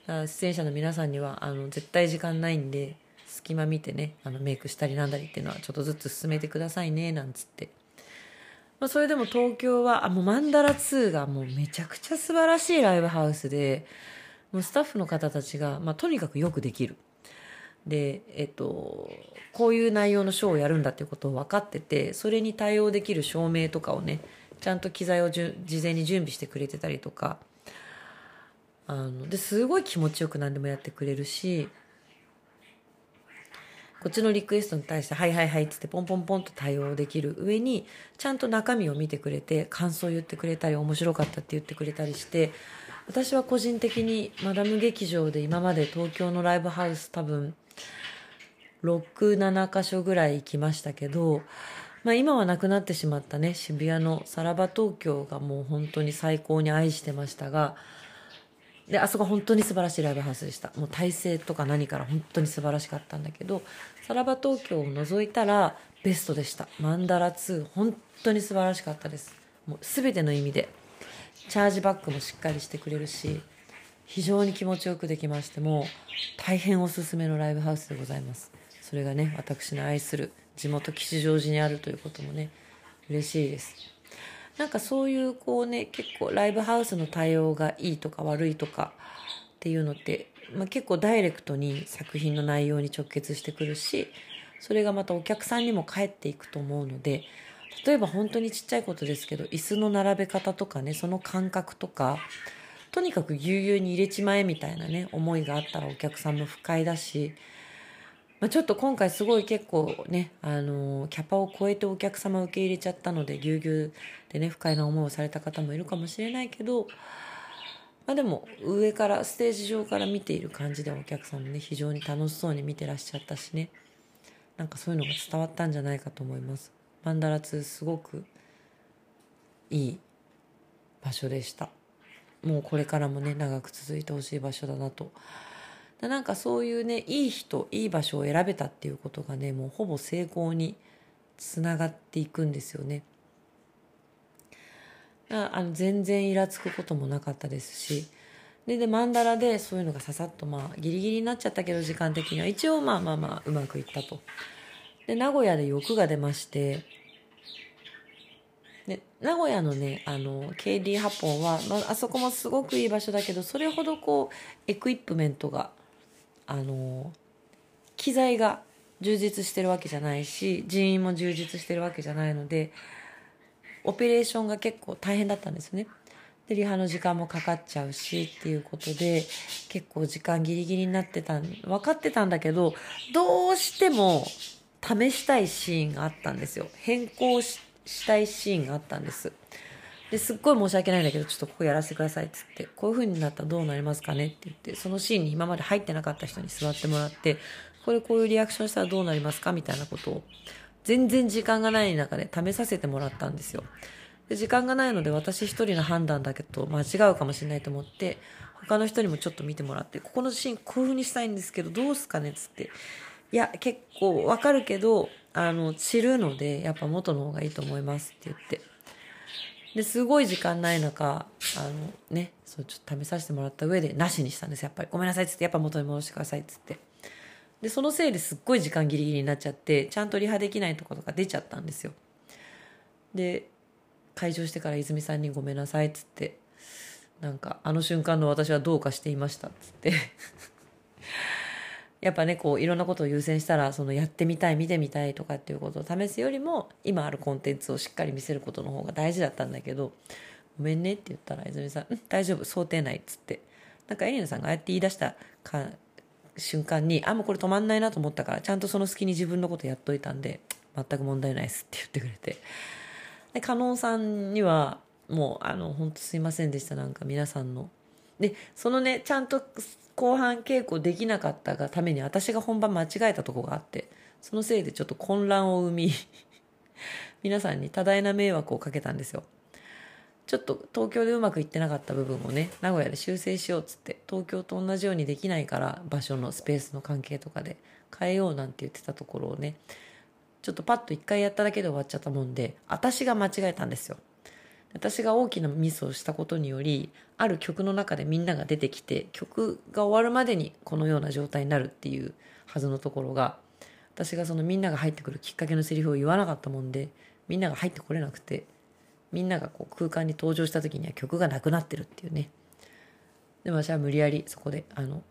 出演者の皆さんにはあの絶対時間ないんで隙間見てねあのメイクしたりなんだりっていうのはちょっとずつ進めてくださいねなんつって、まあ、それでも東京はあもうマンダラ2がもうめちゃくちゃ素晴らしいライブハウスでもうスタッフの方たちが、まあ、とにかくよくできる。でえっとこういう内容のショーをやるんだっていうことを分かっててそれに対応できる照明とかをねちゃんと機材をじゅ事前に準備してくれてたりとか。あのですごい気持ちよく何でもやってくれるし。こっちのリクエストに対して「はいはいはい」っつってポンポンポンと対応できる上にちゃんと中身を見てくれて感想を言ってくれたり面白かったって言ってくれたりして私は個人的にマダム劇場で今まで東京のライブハウス多分67箇所ぐらい行きましたけどまあ、今はなくなってしまったね。渋谷のさらば東京がもう本当に最高に愛してましたが。であそこ本当に素晴らしいライブハウスでした。もう体制とか何から本当に素晴らしかったんだけど。さらば東京を除いたらベストでした。マンダラ2本当に素晴らしかったです。もう全ての意味で。チャージバックもしっかりしてくれるし非常に気持ちよくできましても大変おすすめのライブハウスでございます。それがね私の愛する地元吉祥寺にあるということもね嬉しいです。なんかそういうこうね結構ライブハウスの対応がいいとか悪いとかっていうのって、まあ、結構ダイレクトに作品の内容に直結してくるしそれがまたお客さんにも返っていくと思うので例えば本当にちっちゃいことですけど椅子の並べ方とかねその感覚とかとにかくぎゅうぎゅうに入れちまえみたいなね思いがあったらお客さんも不快だしまあ、ちょっと今回すごい結構ね、あのキャパを超えてお客様受け入れちゃったのでぎゅうぎゅうでね不快な思いをされた方もいるかもしれないけど、まあ、でも上からステージ上から見ている感じでお客さんもね非常に楽しそうに見てらっしゃったしね。なんかそういうのが伝わったんじゃないかと思います。マンダラ2すごくいい場所でした。もうこれからもね長く続いてほしい場所だなとなんかそういうねいい人いい場所を選べたっていうことがねもうほぼ成功につながっていくんですよね。あの全然イラつくこともなかったですしででマンダラでそういうのがささっとまあギリギリになっちゃったけど時間的には一応まあまあまあうまくいったと。で名古屋で欲が出ましてで名古屋のねあの KD 八本は、まあ、あそこもすごくいい場所だけどそれほどこうエクイプメントがあの機材が充実してるわけじゃないし人員も充実してるわけじゃないのでオペレーションが結構大変だったんですね。でリハの時間もかかっちゃうしっていうことで結構時間ギリギリになってた分かってたんだけどどうしても試したいシーンがあったんですよ変更したいシーンがあったんですですっごい申し訳ないんだけど、ちょっとここやらせてくださいっつって、こういう風になったらどうなりますかねって言って、そのシーンに今まで入ってなかった人に座ってもらって、これこういうリアクションしたらどうなりますかみたいなことを、全然時間がない中で試させてもらったんですよ。で時間がないので私一人の判断だけど間違うかもしれないと思って、他の人にもちょっと見てもらって、ここのシーンこういう風にしたいんですけど、どうすかねっつって、いや、結構わかるけど、あの、散るので、やっぱ元の方がいいと思いますって言って。ですごい時間ない中あのねそうちょっと試させてもらった上でなしにしたんです。やっぱりごめんなさいっつってやっぱ元に戻してくださいっつって。でそのせいですっごい時間ギリギリになっちゃってちゃんとリハできないところが出ちゃったんですよ。で会場してから泉さんにごめんなさいっつってなんかあの瞬間の私はどうかしていましたっつって。やっぱねこういろんなことを優先したらそのやってみたい見てみたいとかっていうことを試すよりも今あるコンテンツをしっかり見せることの方が大事だったんだけど「ごめんね」って言ったら泉さん「ん 大丈夫想定内」っつってなんかエリナさん。がああやって言い出したか瞬間にあもうこれ止まんないなと思ったからちゃんとその隙に自分のことやっといたんで全く問題ないですって言ってくれてで加納さんにはもうあの本当すいませんでした。なんか皆さんの。でそのねちゃんと後半稽古できなかったがために私が本番間違えたとこがあってそのせいでちょっと混乱を生み 皆さんに多大な迷惑をかけたんですよ。ちょっと東京でうまくいってなかった部分をね名古屋で修正しようっつって東京と同じようにできないから場所のスペースの関係とかで変えようなんて言ってたところをねちょっとパッと一回やっただけで終わっちゃったもんで私が間違えたんですよ。私が大きなミスをしたことによりある曲の中でみんなが出てきて曲が終わるまでにこのような状態になるっていうはずのところが私がそのみんなが入ってくるきっかけのセリフを言わなかったもんでみんなが入ってこれなくてみんながこう空間に登場した時には曲がなくなってるっていうね。でも私は無理やりそこであの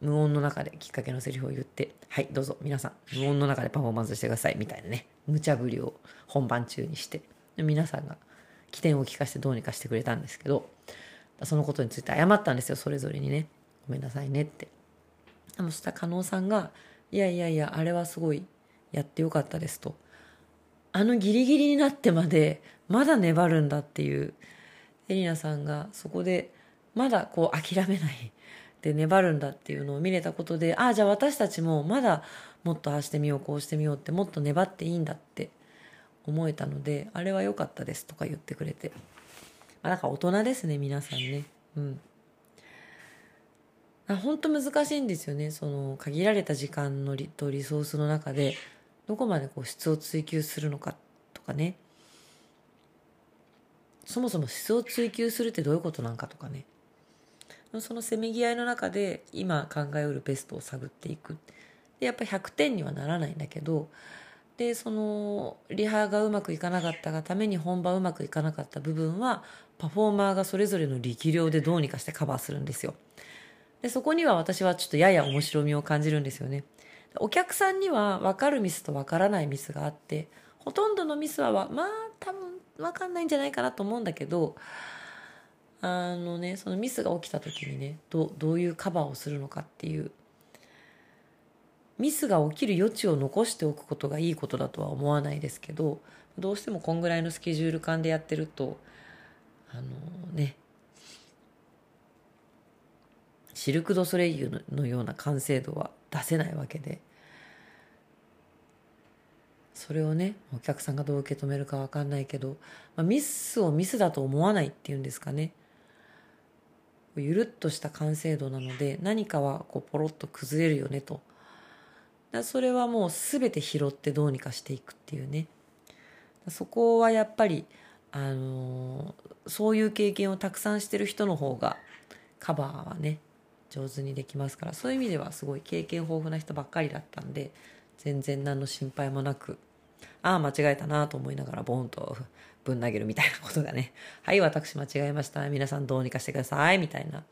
無音の中できっかけのセリフを言ってはいどうぞ皆さん無音の中でパフォーマンスしてくださいみたいなね無茶ぶりを本番中にして皆さんが起点を聞かせてどうにかしてくれたんですけどそのことについて謝ったんですよそれぞれにね。ごめんなさいねって。でもそしたら加納さんが「いやいやいやあれはすごいやってよかったです」と。あのギリギリになってまでまだ粘るんだっていうエリナさんがそこでまだこう諦めない で粘るんだっていうのを見れたことでああじゃあ私たちもまだもっとああしてみようこうしてみようってもっと粘っていいんだって思えたのであれは良かったですとか言ってくれて、あ、なんか大人ですね皆さんね。うん。本当難しいんですよね。その限られた時間のとリソースの中でどこまでこう質を追求するのかとかね。そもそも質を追求するってどういうことなんかとかね。そのせめぎ合いの中で今考えうるベストを探っていく。でやっぱ100点にはならないんだけどでそのリハがうまくいかなかったがために本番うまくいかなかった部分はパフォーマーがそれぞれの力量でどうにかしてカバーするんですよ。でそこには私はちょっとやや面白みを感じるんですよね。お客さんには分かるミスと分からないミスがあってほとんどのミスはまあ多分分かんないんじゃないかなと思うんだけどあのねそのミスが起きた時にねどどういうカバーをするのかっていうミスが起きる余地を残しておくことがいいことだとは思わないですけどどうしてもこんぐらいのスケジュール感でやってるとあのね。シルク・ド・ソレイユのような完成度は出せないわけでそれをねお客さんがどう受け止めるか分かんないけど、まあ、ミスをミスだと思わないっていうんですかね。ゆるっとした完成度なので何かはこうポロッと崩れるよねとだそれはもう全て拾ってどうにかしていくっていうね。そこはやっぱりあのそういう経験をたくさんしてる人の方がカバーはね上手にできますから。そういう意味ではすごい経験豊富な人ばっかりだったんで全然何の心配もなくああ間違えたなと思いながらボンとぶん投げるみたいなことがね。はい私間違えました。皆さんどうにかしてくださいみたいな。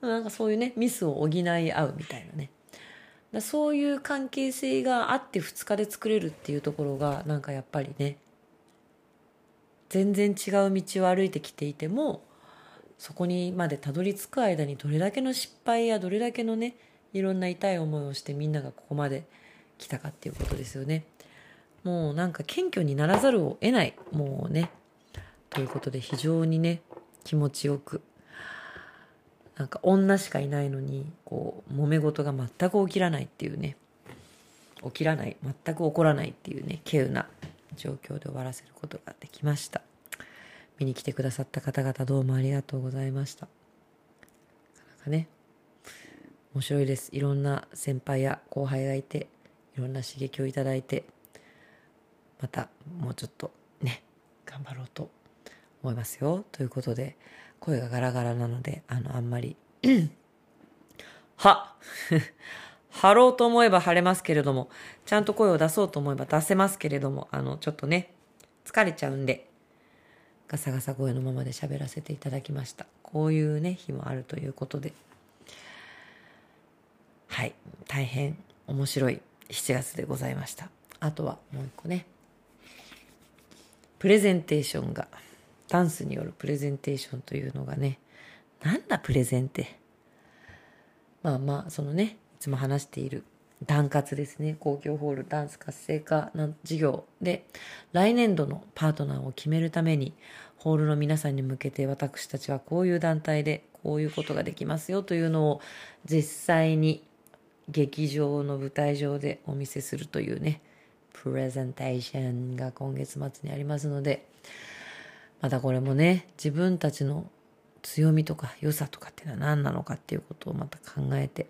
なんかそういうねミスを補い合うみたいなねだそういう関係性があって2日で作れるっていうところがなんかやっぱりね全然違う道を歩いてきていてもそこにまでたどり着く間にどれだけの失敗やどれだけのねいろんな痛い思いをしてみんながここまで来たかっていうことですよね。もうなんか謙虚にならざるを得ないもうねということで非常にね気持ちよくなんか女しかいないのにこう揉め事が全く起きらないっていうね。起きらない。全く起こらないっていうね稀有な状況で終わらせることができました。見に来てくださった方々どうもありがとうございました。なかなかね面白いです。いろんな先輩や後輩がいていろんな刺激をいただいてまたもうちょっとね頑張ろうと思いますよ。ということで声がガラガラなのであのあんまり は 張ろうと思えば晴れますけれどもちゃんと声を出そうと思えば出せますけれどもあのちょっとね疲れちゃうんでガサガサ声のままで喋らせていただきました。こういうね日もあるということで。はい。大変面白い7月でございました。あとはもう一個ね。プレゼンテーションがダンスによるプレゼンテーションというのがねなんだプレゼンってまあまあそのねいつも話しているダン活ですね。公共ホールダンス活性化の事業で来年度のパートナーを決めるためにホールの皆さんに向けて私たちはこういう団体でこういうことができますよというのを実際に劇場の舞台上でお見せするというねプレゼンテーションが今月末にありますのでまたこれもね自分たちの強みとか良さとかっていうのは何なのかっていうことをまた考えて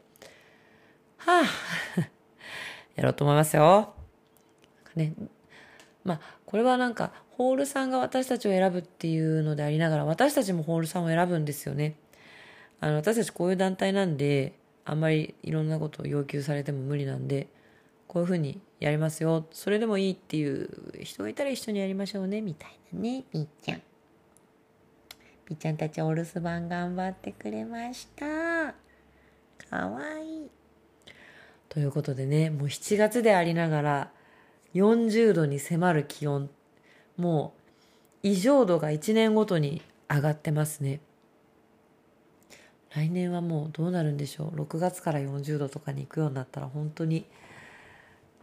はあ やろうと思いますよ。ねまあこれはなんかホールさんが私たちを選ぶっていうのでありながら私たちもホールさんを選ぶんですよね。あの私たちこういう団体なんであんまりいろんなことを要求されても無理なんでこういうふうにやりますよ。それでもいいっていう人がいたら一緒にやりましょうね。みたいなね。みーちゃん。みーちゃんたちお留守番頑張ってくれました。かわいい。ということでね。もう7月でありながら40度に迫る気温。もう異常度が1年ごとに上がってますね。来年はもうどうなるんでしょう。6月から40度とかに行くようになったら本当に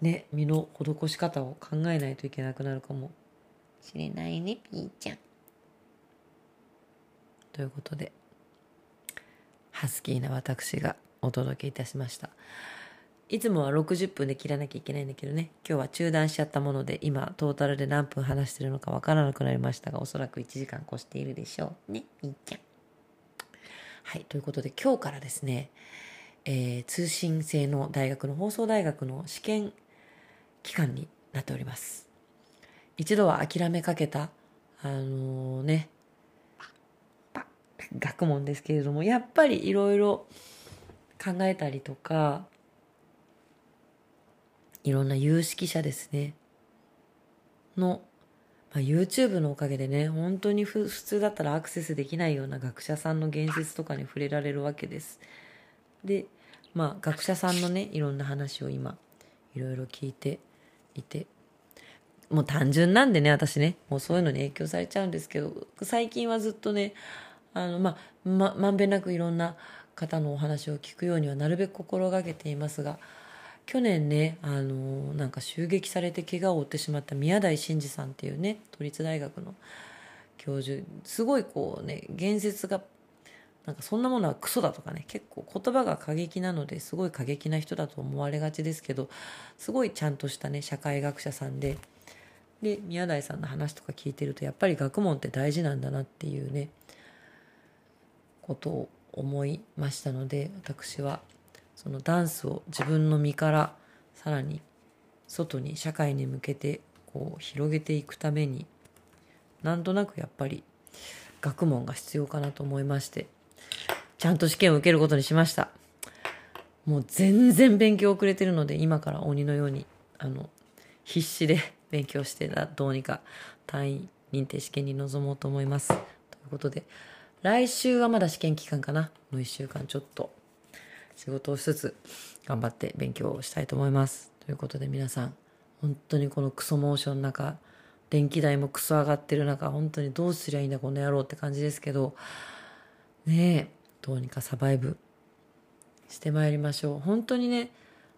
ね身の施し方を考えないといけなくなるかもしれないねピーちゃん。ということでハスキーな私がお届けいたしました。いつもは60分で切らなきゃいけないんだけどね今日は中断しちゃったもので今トータルで何分話してるのかわからなくなりましたがおそらく1時間越しているでしょうねピーちゃん。はい、ということで今日からですね、えー、通信制の大学の放送大学の試験期間になっております。一度は諦めかけたあのね学問ですけれどもやっぱりいろいろ考えたりとかいろんな有識者ですねの、まあ、YouTube のおかげでね本当に普通だったらアクセスできないような学者さんの言説とかに触れられるわけですでまあ学者さんのねいろんな話を今いろいろ聞いていて。もう単純なんでね私ね。もうそういうのに影響されちゃうんですけど最近はずっとねあのまままんべんなくいろんな方のお話を聞くようにはなるべく心がけていますが去年ねあのなんか襲撃されて怪我を負ってしまった宮台真司さんっていうね都立大学の教授すごいこうね言説がなんかそんなものはクソだとかね結構言葉が過激なのですごい過激な人だと思われがちですけどすごいちゃんとしたね社会学者さんでで宮台さんの話とか聞いてるとやっぱり学問って大事なんだなっていうねことを思いましたので私はそのダンスを自分の身からさらに外に社会に向けてこう広げていくためになんとなくやっぱり学問が必要かなと思いましてちゃんと試験を受けることにしました。もう全然勉強遅れてるので今から鬼のようにあの必死で勉強してどうにか単位認定試験に臨もうと思います。ということで来週はまだ試験期間かな。の1週間ちょっと仕事をしつつ頑張って勉強をしたいと思います。ということで皆さん本当にこのクソモーションの中電気代もクソ上がってる中本当にどうすりゃいいんだこの野郎って感じですけどねえどうにかサバイブしてまいりましょう。本当にね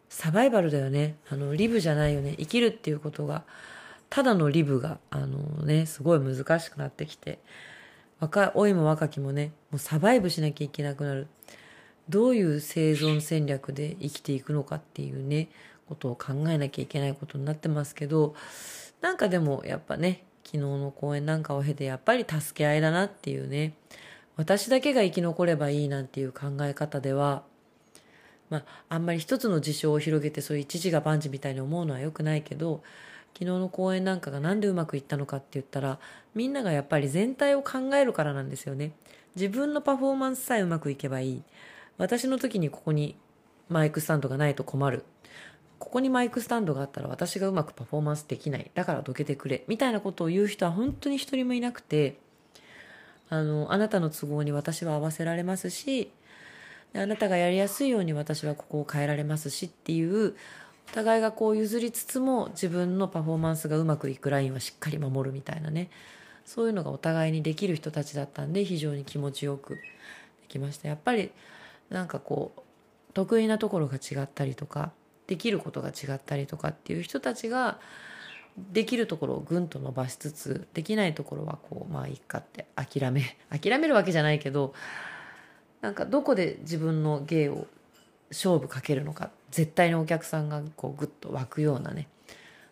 サバイバルだよね。あのリブじゃないよね。生きるっていうことがただのリブがあのねすごい難しくなってきて若い老いも若きもねもうサバイブしなきゃいけなくなる。どういう生存戦略で生きていくのかっていうねことを考えなきゃいけないことになってますけどなんかでもやっぱね昨日の公演なんかを経てやっぱり助け合いだなっていうね私だけが生き残ればいいなんていう考え方ではまああんまり一つの事象を広げてそういう一時が万事みたいに思うのは良くないけど昨日の公演なんかが何でうまくいったのかって言ったらみんながやっぱり全体を考えるからなんですよね。自分のパフォーマンスさえうまくいけばいい。私の時にここにマイクスタンドがないと困る。ここにマイクスタンドがあったら私がうまくパフォーマンスできない。だからどけてくれ。みたいなことを言う人は本当に一人もいなくてあのあなたの都合に私は合わせられますしあなたがやりやすいように私はここを変えられますしっていうお互いがこう譲りつつも自分のパフォーマンスがうまくいくラインはしっかり守るみたいなね。そういうのがお互いにできる人たちだったんで非常に気持ちよくできました。やっぱりなんかこう得意なところが違ったりとかできることが違ったりとかっていう人たちができるところをぐんと伸ばしつつできないところはこうまあいいかって諦め 諦めるわけじゃないけどなんかどこで自分の芸を勝負かけるのか絶対にお客さんがこうグッと湧くようなね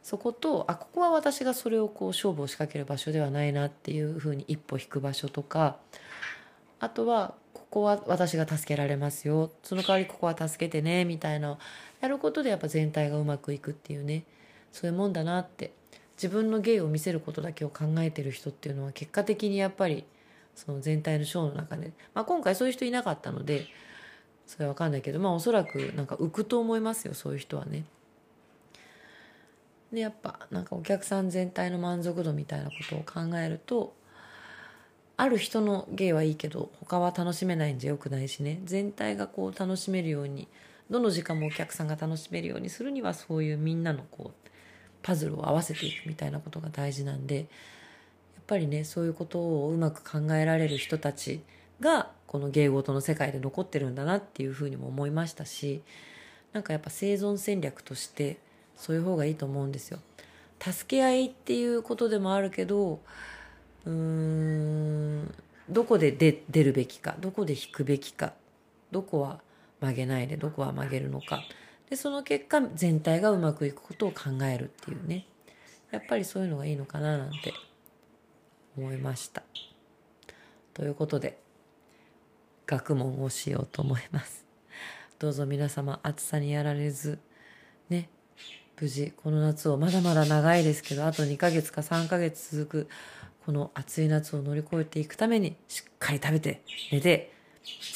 そことあここは私がそれをこう勝負を仕掛ける場所ではないなっていうふうに一歩引く場所とかあとはここは私が助けられますよ。その代わりここは助けてねみたいなやることでやっぱ全体がうまくいくっていうね。そういうもんだなって自分の芸を見せることだけを考えてる人っていうのは結果的にやっぱりその全体のショーの中で、まあ、今回そういう人いなかったのでそれは分かんないけどまあおそらくなんか浮くと思いますよそういう人はね。でやっぱなんかお客さん全体の満足度みたいなことを考えるとある人の芸はいいけど他は楽しめないんじゃよくないしね全体がこう楽しめるようにどの時間もお客さんが楽しめるようにするにはそういうみんなのこうパズルを合わせていくみたいなことが大事なんでやっぱりねそういうことをうまく考えられる人たちがこの芸事の世界で残ってるんだなっていうふうにも思いましたしなんかやっぱ生存戦略としてそういう方がいいと思うんですよ。助け合いっていうことでもあるけどうーんどこで出出るべきかどこで引くべきかどこは曲げないでどこは曲げるのかでその結果全体がうまくいくことを考えるっていうね。やっぱりそういうのがいいのかななんて思いました。ということで学問をしようと思います。どうぞ皆様暑さにやられずね無事この夏をまだまだ長いですけどあと2ヶ月か3ヶ月続くこの暑い夏を乗り越えていくためにしっかり食べて寝て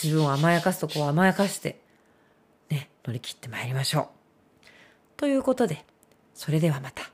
自分を甘やかすとこを甘やかしてね、乗り切ってまいりましょう。ということで、それではまた。